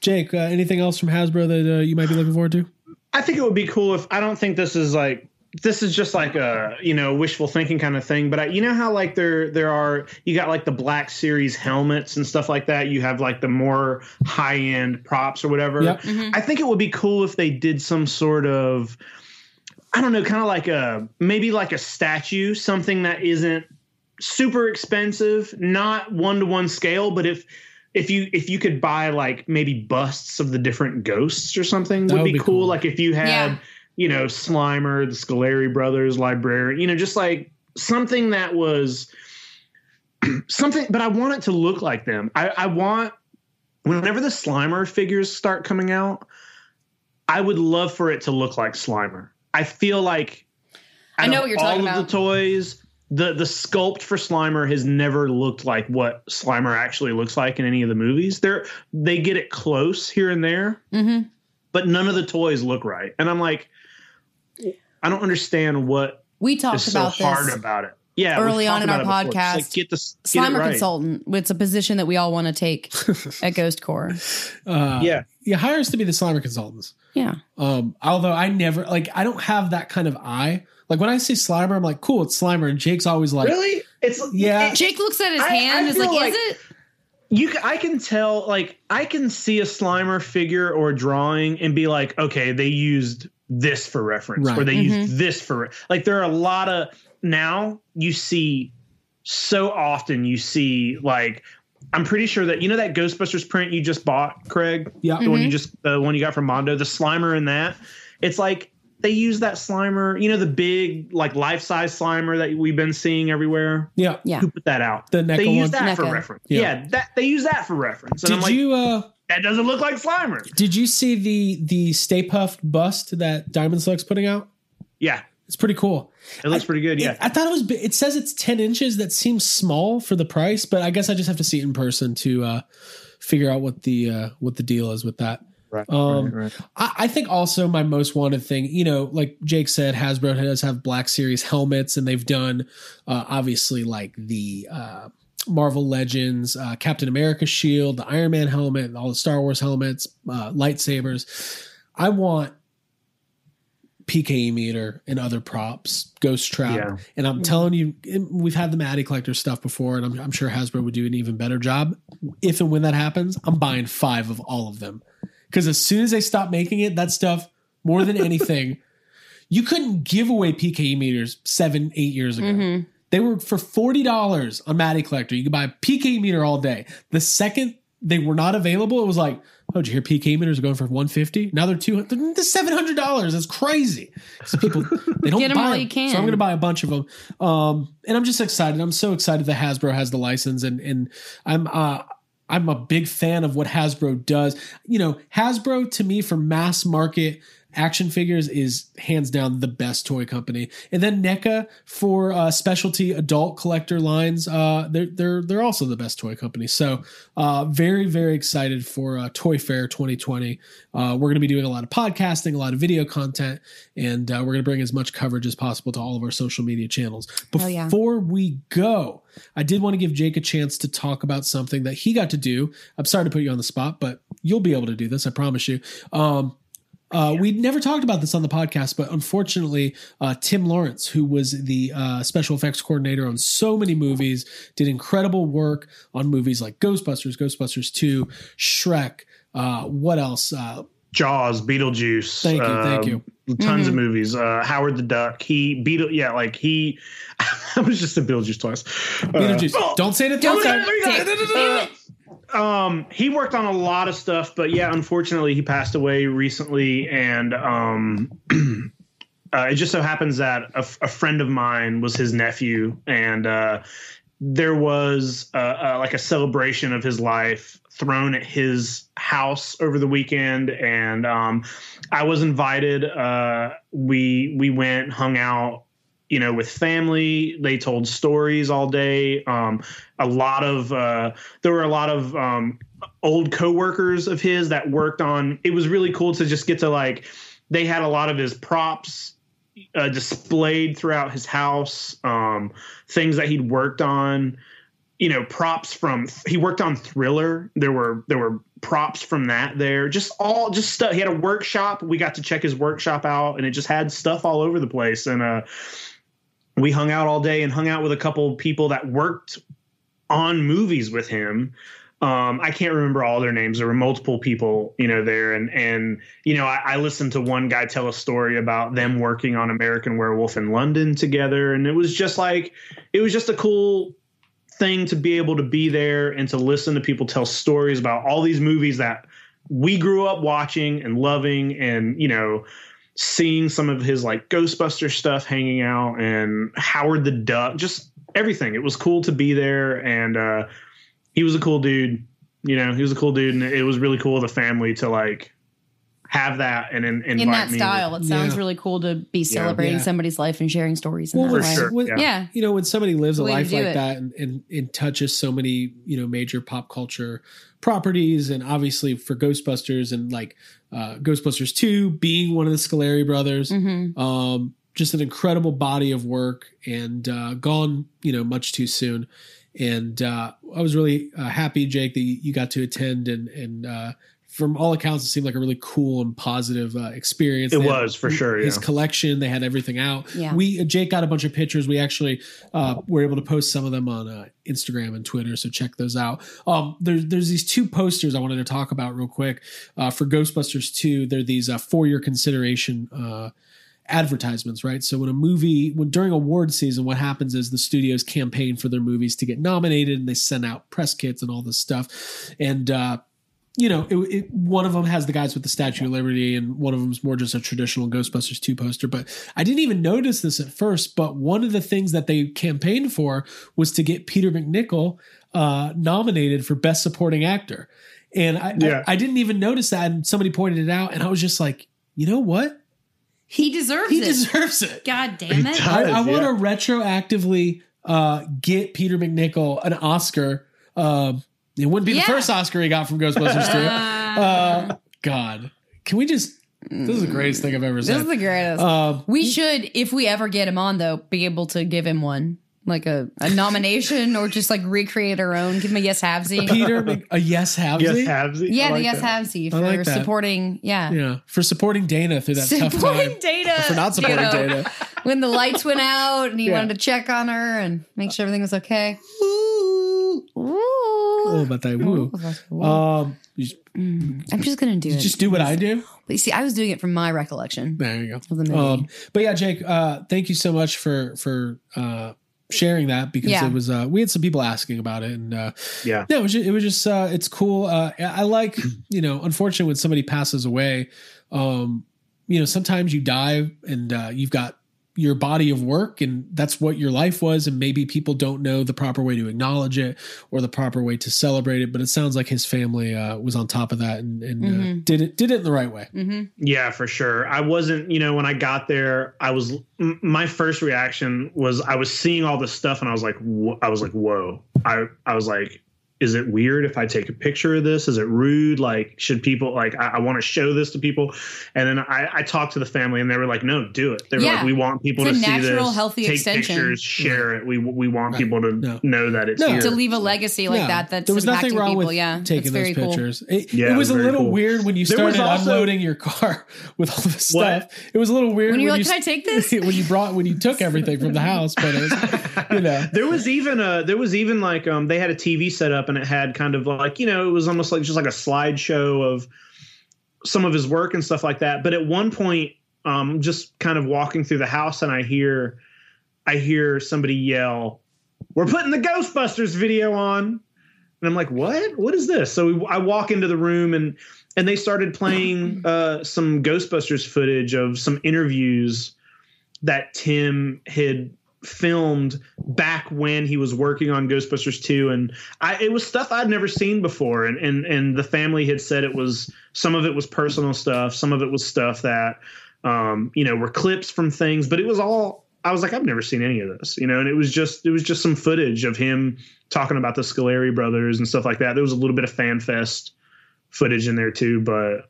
Jake, uh, anything else from Hasbro that uh, you might be looking forward to? I think it would be cool if I don't think this is like this is just like a you know wishful thinking kind of thing but I, you know how like there there are you got like the black series helmets and stuff like that you have like the more high end props or whatever Yep. Mm-hmm. i think it would be cool if they did some sort of i don't know kind of like a maybe like a statue something that isn't super expensive not one to one scale but if if you if you could buy like maybe busts of the different ghosts or something would, would be, be cool. cool. like if you had Yeah. You know slimer the Scoleri brothers librarian you know just like something that was <clears throat> something but i want it to look like them i, I want whenever the slimer figures start coming out i would love for it to look like slimer i feel like I know what you're talking about. all talking of about. the toys the the sculpt for Slimer has never looked like what Slimer actually looks like in any of the movies. They're they get it close here and there, Mm-hmm. but none of the toys look right. And I'm like, I don't understand what We is talked so about hard this about it. Yeah, early on in our about it before. It's podcast. Like, get the get it Slimer right. consultant. It's a position that we all want to take <laughs> at Ghost Corps. Uh, Yeah, yeah, hire us to be the Slimer consultants. Yeah. Um, although I never like, I don't have that kind of eye. Like when I see Slimer, I'm like, cool, it's Slimer, and Jake's always like, really? It's Yeah. Jake looks at his I- hand I is like, feel is it? you I can tell like I can see a Slimer figure or drawing and be like, okay, they used this for reference Right. or they Mm-hmm. used this for re-" like there are a lot of now you see so often you see like I'm pretty sure that you know that Ghostbusters print you just bought, Craig. Yeah. the one you just the one you got from Mondo, the Slimer in that. It's like they use that Slimer, you know, the big like life size Slimer that we've been seeing everywhere. yeah. Yeah. Who put that out? The NECA they use one? that for reference. Yeah. Yeah. that they use that for reference. And Did I'm like, you uh that doesn't look like Slimer. did you see the the Stay Puft bust that Diamond Select's putting out? Yeah, It's pretty cool. It looks pretty good. Yeah. It- I thought it was. It says it's ten inches. That seems small for the price, but I guess I just have to see it in person to uh, figure out what the uh, what the deal is with that. Right, Um, right, right. I, I think also my most wanted thing, you know, like Jake said, Hasbro does have Black Series helmets, and they've done uh, obviously like the uh, Marvel Legends, uh, Captain America shield, the Iron Man helmet, all the Star Wars helmets, uh, lightsabers. I want PKE meter and other props, Ghost Trap, Yeah. and I'm telling you, we've had the Matty Collector stuff before, and I'm, I'm sure Hasbro would do an even better job. If and when that happens, I'm buying five of all of them because as soon as they stop making it, that stuff more than anything, <laughs> you couldn't give away PKE meters seven, eight years ago. They were for forty dollars on Matty Collector. You could buy a PKE meter all day. The second they were not available, it was like, oh, did you hear PKE meters are going for one fifty? Now they're two hundred. They're seven hundred dollars. That's crazy. So people they <laughs> don't Get buy them. you can. So I'm going to buy a bunch of them. Um, and I'm just excited. I'm so excited that Hasbro has the license, and and I'm uh, I'm a big fan of what Hasbro does. You know, Hasbro to me for mass market action figures is hands down the best toy company. And then NECA for uh, specialty adult collector lines, uh, they're they're they're also the best toy company. So uh, very very excited for uh, Toy Fair 2020. Uh, we're going to be doing a lot of podcasting, a lot of video content, and uh, we're going to bring as much coverage as possible to all of our social media channels. Oh, yeah. Before we go, I did want to give Jake a chance to talk about something that he got to do. I'm sorry to put you on the spot, but you'll be able to do this. I promise you. Um, uh, we never talked about this on the podcast, but unfortunately, uh, Tim Lawrence, who was the uh, special effects coordinator on so many movies, did incredible work on movies like Ghostbusters, Ghostbusters 2, Shrek. Uh, what else? Uh, Jaws, Beetlejuice. Thank you, thank uh, you. Tons of movies. Uh, Howard the Duck. He Beetle. Yeah, like he. I was just a Beetlejuice twice. Uh, Beetlejuice. Don't say it. Don't Don't say it. Um he worked on a lot of stuff but yeah unfortunately he passed away recently. And um <clears throat> uh, it just so happens that a, f- a friend of mine was his nephew. And uh there was uh, uh, like a celebration of his life thrown at his house over the weekend. And um i was invited uh we we went hung out you know with family they told stories all day. Um a lot of uh there were a lot of um old coworkers of his that worked on it was really cool to just get to like they had a lot of his props uh, displayed throughout his house um things that he'd worked on. You know props from he worked on thriller. There were there were props from that there. Just all just stuff. He had a workshop. We got to check his workshop out and it just had stuff all over the place. And uh we hung out all day and hung out with a couple people that worked on movies with him. Um, I can't remember all their names. There were multiple people, you know, there, and and you know, I, I listened to one guy tell a story about them working on American Werewolf in London together, and it was just like, it was just a cool thing to be able to be there and to listen to people tell stories about all these movies that we grew up watching and loving, and you know, seeing some of his like Ghostbuster stuff hanging out and Howard the Duck, just everything. It was cool to be there, and uh, he was a cool dude. You know, he was a cool dude, and it was really cool of the family to like have that and, and invite in that me. style. It sounds Yeah. really cool to be celebrating Yeah. somebody's life and sharing stories in Well, that when, way. sure. when- Yeah. Yeah. you know, when somebody lives a Way life like it. that and, and, and touches so many, you know, major pop culture properties, and obviously for Ghostbusters and like uh, Ghostbusters 2 being one of the Scoleri brothers, Mhm. um, just an incredible body of work and uh, gone, you know, much too soon. And uh, I was really uh, happy, Jake, that you got to attend and, and, uh, from all accounts, it seemed like a really cool and positive uh, experience. It They had was, for sure, His yeah. collection, they had everything out. Yeah. We Jake got a bunch of pictures. We actually uh, were able to post some of them on uh, Instagram and Twitter, so check those out. Um, there's there's these two posters I wanted to talk about real quick uh, for Ghostbusters 2. They're these uh, for your consideration. Uh, advertisements right so when a movie when during award season what happens is the studios campaign for their movies to get nominated and they send out press kits and all this stuff and uh you know, it, it, one of them has the guys with the Statue of Liberty, and one of them's more just a traditional Ghostbusters 2 poster. But I didn't even notice this at first. But one of the things that they campaigned for was to get Peter MacNicol uh, nominated for Best Supporting Actor. And I, Yeah. I, I didn't even notice that. And somebody pointed it out, and I was just like, you know what? He deserves He it. He deserves it. God damn it. I, I does, want yeah. to retroactively uh, get Peter MacNicol an Oscar. Um, it wouldn't be Yeah. the first Oscar he got from Ghostbusters 2. <laughs> Uh, God. Can we just. This is the greatest thing I've ever seen. This is the greatest. Um, we should, if we ever get him on, though, be able to give him one. Like a, a <laughs> nomination or just like recreate our own. Give him a yes havesy. Peter, Mc- a yes, Havsy? Yes, Habsy. Yeah, I the yes that. havesy for like supporting. Yeah. Yeah, for supporting Dana through that tough Supporting time. Dana. For not supporting you know, Dana. When the lights went out and he Yeah. wanted to check on her and make sure everything was okay. Oh, about that. Woo. Um, just, I'm just gonna do you it. just do what I do. But you see, I was doing it from my recollection. There you go. Of the movie. Um, but yeah, Jake, uh, thank you so much for for uh, sharing that because Yeah. it was uh, we had some people asking about it and uh, Yeah. no, it was just, it was just uh, it's cool. Uh, I like you know, unfortunately, when somebody passes away, um, you know, sometimes you die and uh, you've got your body of work and that's what your life was and maybe people don't know the proper way to acknowledge it or the proper way to celebrate it but it sounds like his family uh, was on top of that and, and uh, did it did it in the right way Mm-hmm. Yeah, for sure. I wasn't, you know, when I got there, I was m- my first reaction was I was seeing all this stuff and I was like, wh- I was like, whoa. I I was like, is it weird if I take a picture of this? Is it rude? Like, should people like I, I want to show this to people? And then I, I talked to the family and they were like, no, do it. They were Yeah. like, we want people It's to a see natural, this, healthy take extension. pictures, share it. We we want Right. people to No. know that it's No. here. to leave a legacy like Yeah. that that's there was nothing wrong people. with yeah, taking that's very those cool. pictures. It, Yeah, it it was was a little cool. weird when you started also- unloading your car <laughs> with all this What? stuff. It was a little weird When you're like, you, "Can I take this?" <laughs> when you brought when you took everything from the house, but it was, you know. <laughs> there was even a there was even like um they had a TV set up and it had kind of like you know it was almost like just like a slideshow of some of his work and stuff like that. But at one point, um, just kind of walking through the house and I hear I hear somebody yell, "We're putting the Ghostbusters video on," and I'm like, "What? What is this?" So we, I walk into the room and and they started playing uh, some Ghostbusters footage of some interviews that Tim had filmed back when he was working on Ghostbusters 2 and I it was stuff I'd never seen before and and and the family had said it was some of it was personal stuff some of it was stuff that um you know were clips from things but it was all I was like I've never seen any of this you know and it was just it was just some footage of him talking about the Scoleri brothers and stuff like that. There was a little bit of fan fest footage in there too but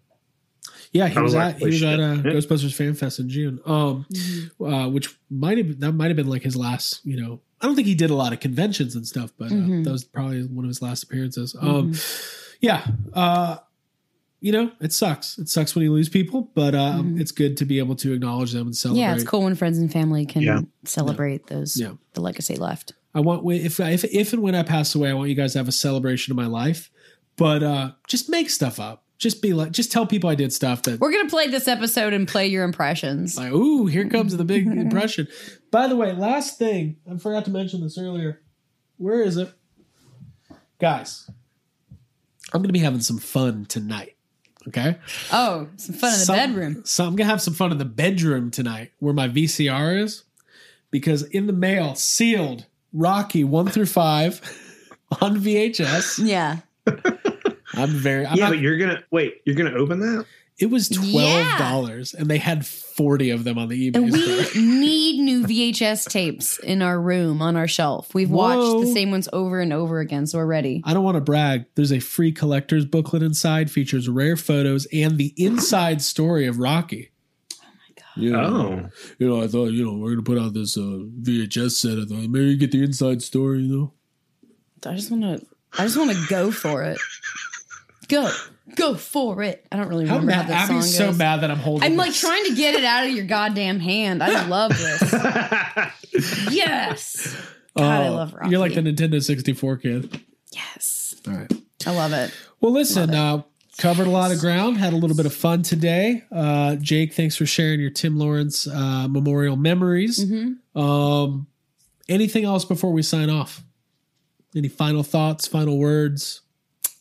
Yeah, he was, was at he was at uh, shit." Ghostbusters Fan Fest in June, um, uh, which might have that might have been like his last. You know, I don't think he did a lot of conventions and stuff, but uh, Mhm. that was probably one of his last appearances. Um, yeah, uh, you know, it sucks. It sucks when you lose people, but um, it's good to be able to acknowledge them and celebrate. Yeah, it's cool when friends and family can Yeah. celebrate those Yeah. the legacy left. I want if if if and when I pass away, I want you guys to have a celebration of my life, but uh, just make stuff up. Just be like, just tell people I did stuff that We're gonna play this episode and play your impressions. Like, ooh, here comes the big <laughs> impression. By the way, last thing, I forgot to mention this earlier. Where is it? Guys, I'm going to be having some fun tonight. Okay? Oh, some fun in the Some- bedroom. So I'm going to have some fun in the bedroom tonight where my VCR is because in the mail, sealed Rocky 1 through 5 <laughs> on VHS. Yeah. I'm very, I'm yeah not, but you're gonna wait you're gonna open that it was $12 and they had 40 of them on the eBay And store. we <laughs> need new VHS tapes in our room on our shelf. We've watched the same ones over and over again, so we're ready. I don't want to brag. There's a free collector's booklet inside, features rare photos and the inside story of Rocky. Oh my god! Yeah, Oh. you know, I thought you know we're gonna put out this uh, VHS set. I thought maybe you get the inside story, you know. I just want to. I just want to go for it. Go, go for it. I don't really How remember how, mad? that song Abby's goes. so mad that I'm holding. It. I'm like trying to get it out of your goddamn hand. I <laughs> love this. yes. God, I Oh, love Rocky. You're like the Nintendo 64 kid. yes. All right. I love it. Well, listen, uh, covered a lot of ground, had a little bit of fun today. Uh, Jake, thanks for sharing your Tim Lawrence uh, memorial memories. Mm-hmm. Um, anything else before we sign off? Any final thoughts, final words?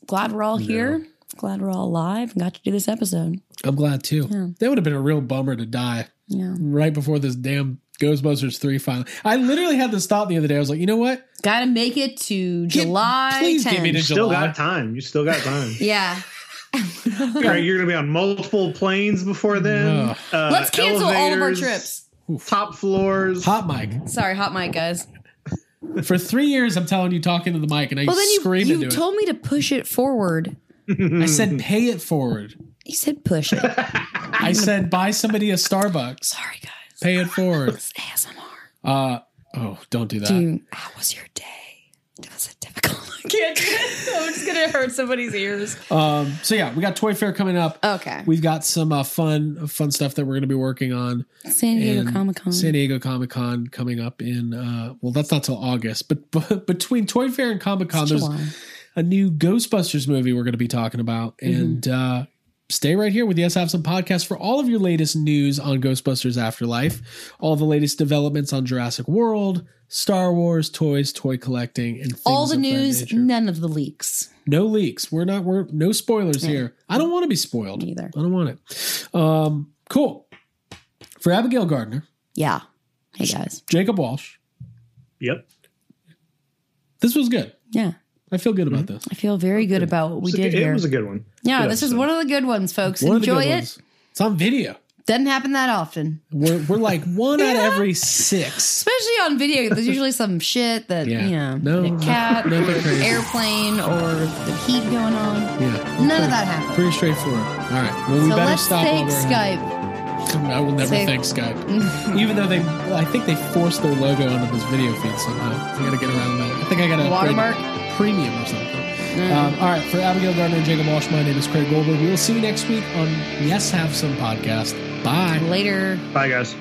Glad we're all here. Glad we're all alive and got to do this episode. I'm glad too. Yeah. That would have been a real bummer to die Yeah. right before this damn Ghostbusters 3 final. I literally had this thought the other day. I was like, you know what? Got to make it to Get- July. please give me 10th. to still July. got time you still got time <laughs> Yeah. Right, you're gonna be on multiple planes before then. Ugh. Uh, Let's cancel all of our elevators, trips. Top floors. Hot mic. Sorry, hot mic, guys. For three years, I'm telling you, talking to the mic, and I Well, then you, scream you into told me to push it forward. I said, pay it forward. You said push it. <laughs> I said, buy somebody a Starbucks. Sorry, guys. Pay it forward. It's ASMR. Uh, oh, don't do that. Dude, how was your day? Was it difficult? I <laughs> can't do it. I'm just gonna hurt somebody's ears. Um, so yeah, we got Toy Fair coming up. Okay. We've got some uh, fun, fun stuff that we're going to be working on. San Diego Comic Con. San Diego Comic Con coming up in uh, well, that's not till August, but, but between Toy Fair and Comic Con, there's a new Ghostbusters movie we're going to be talking about, Mm-hmm. and uh, stay right here with Yes Have Some podcast for all of your latest news on Ghostbusters Afterlife, all the latest developments on Jurassic World, Star Wars, toys, toy collecting, and things All the of news, nature. none of the leaks. No leaks. We're not. We're no spoilers here. I don't want to be spoiled. either. I don't want it. Um, cool. For Abigail Gardner, Yeah. Hey guys. Jacob Walsh. Yep. This was good. Yeah. I feel good about mm-hmm. this. I feel very good about what we It a did good- here. It was a good one. yeah, Good this is episode. one of the good ones, folks. One of the Enjoy good it. ones. It's on video. Doesn't happen that often. We're, we're like one out of every six. Especially on video. There's usually some shit that, Yeah. you know, No, a cat no- or nothing an crazy. airplane or the heat going on. Yeah. None of that happened. Pretty straightforward. All right. Well, we so better let's stop. while thank we're ahead. Skype. I will never Say- thank Skype. Even though they, well, I think they forced their logo onto this video feed somehow. I got to get around that. I think I got a Watermark? Premium or something. Um, all right, for Abigail Gardner and Jacob Walsh, my name is Craig Goldberg. We will see you next week on Yes Have Some podcast. Bye. Later. Bye, guys.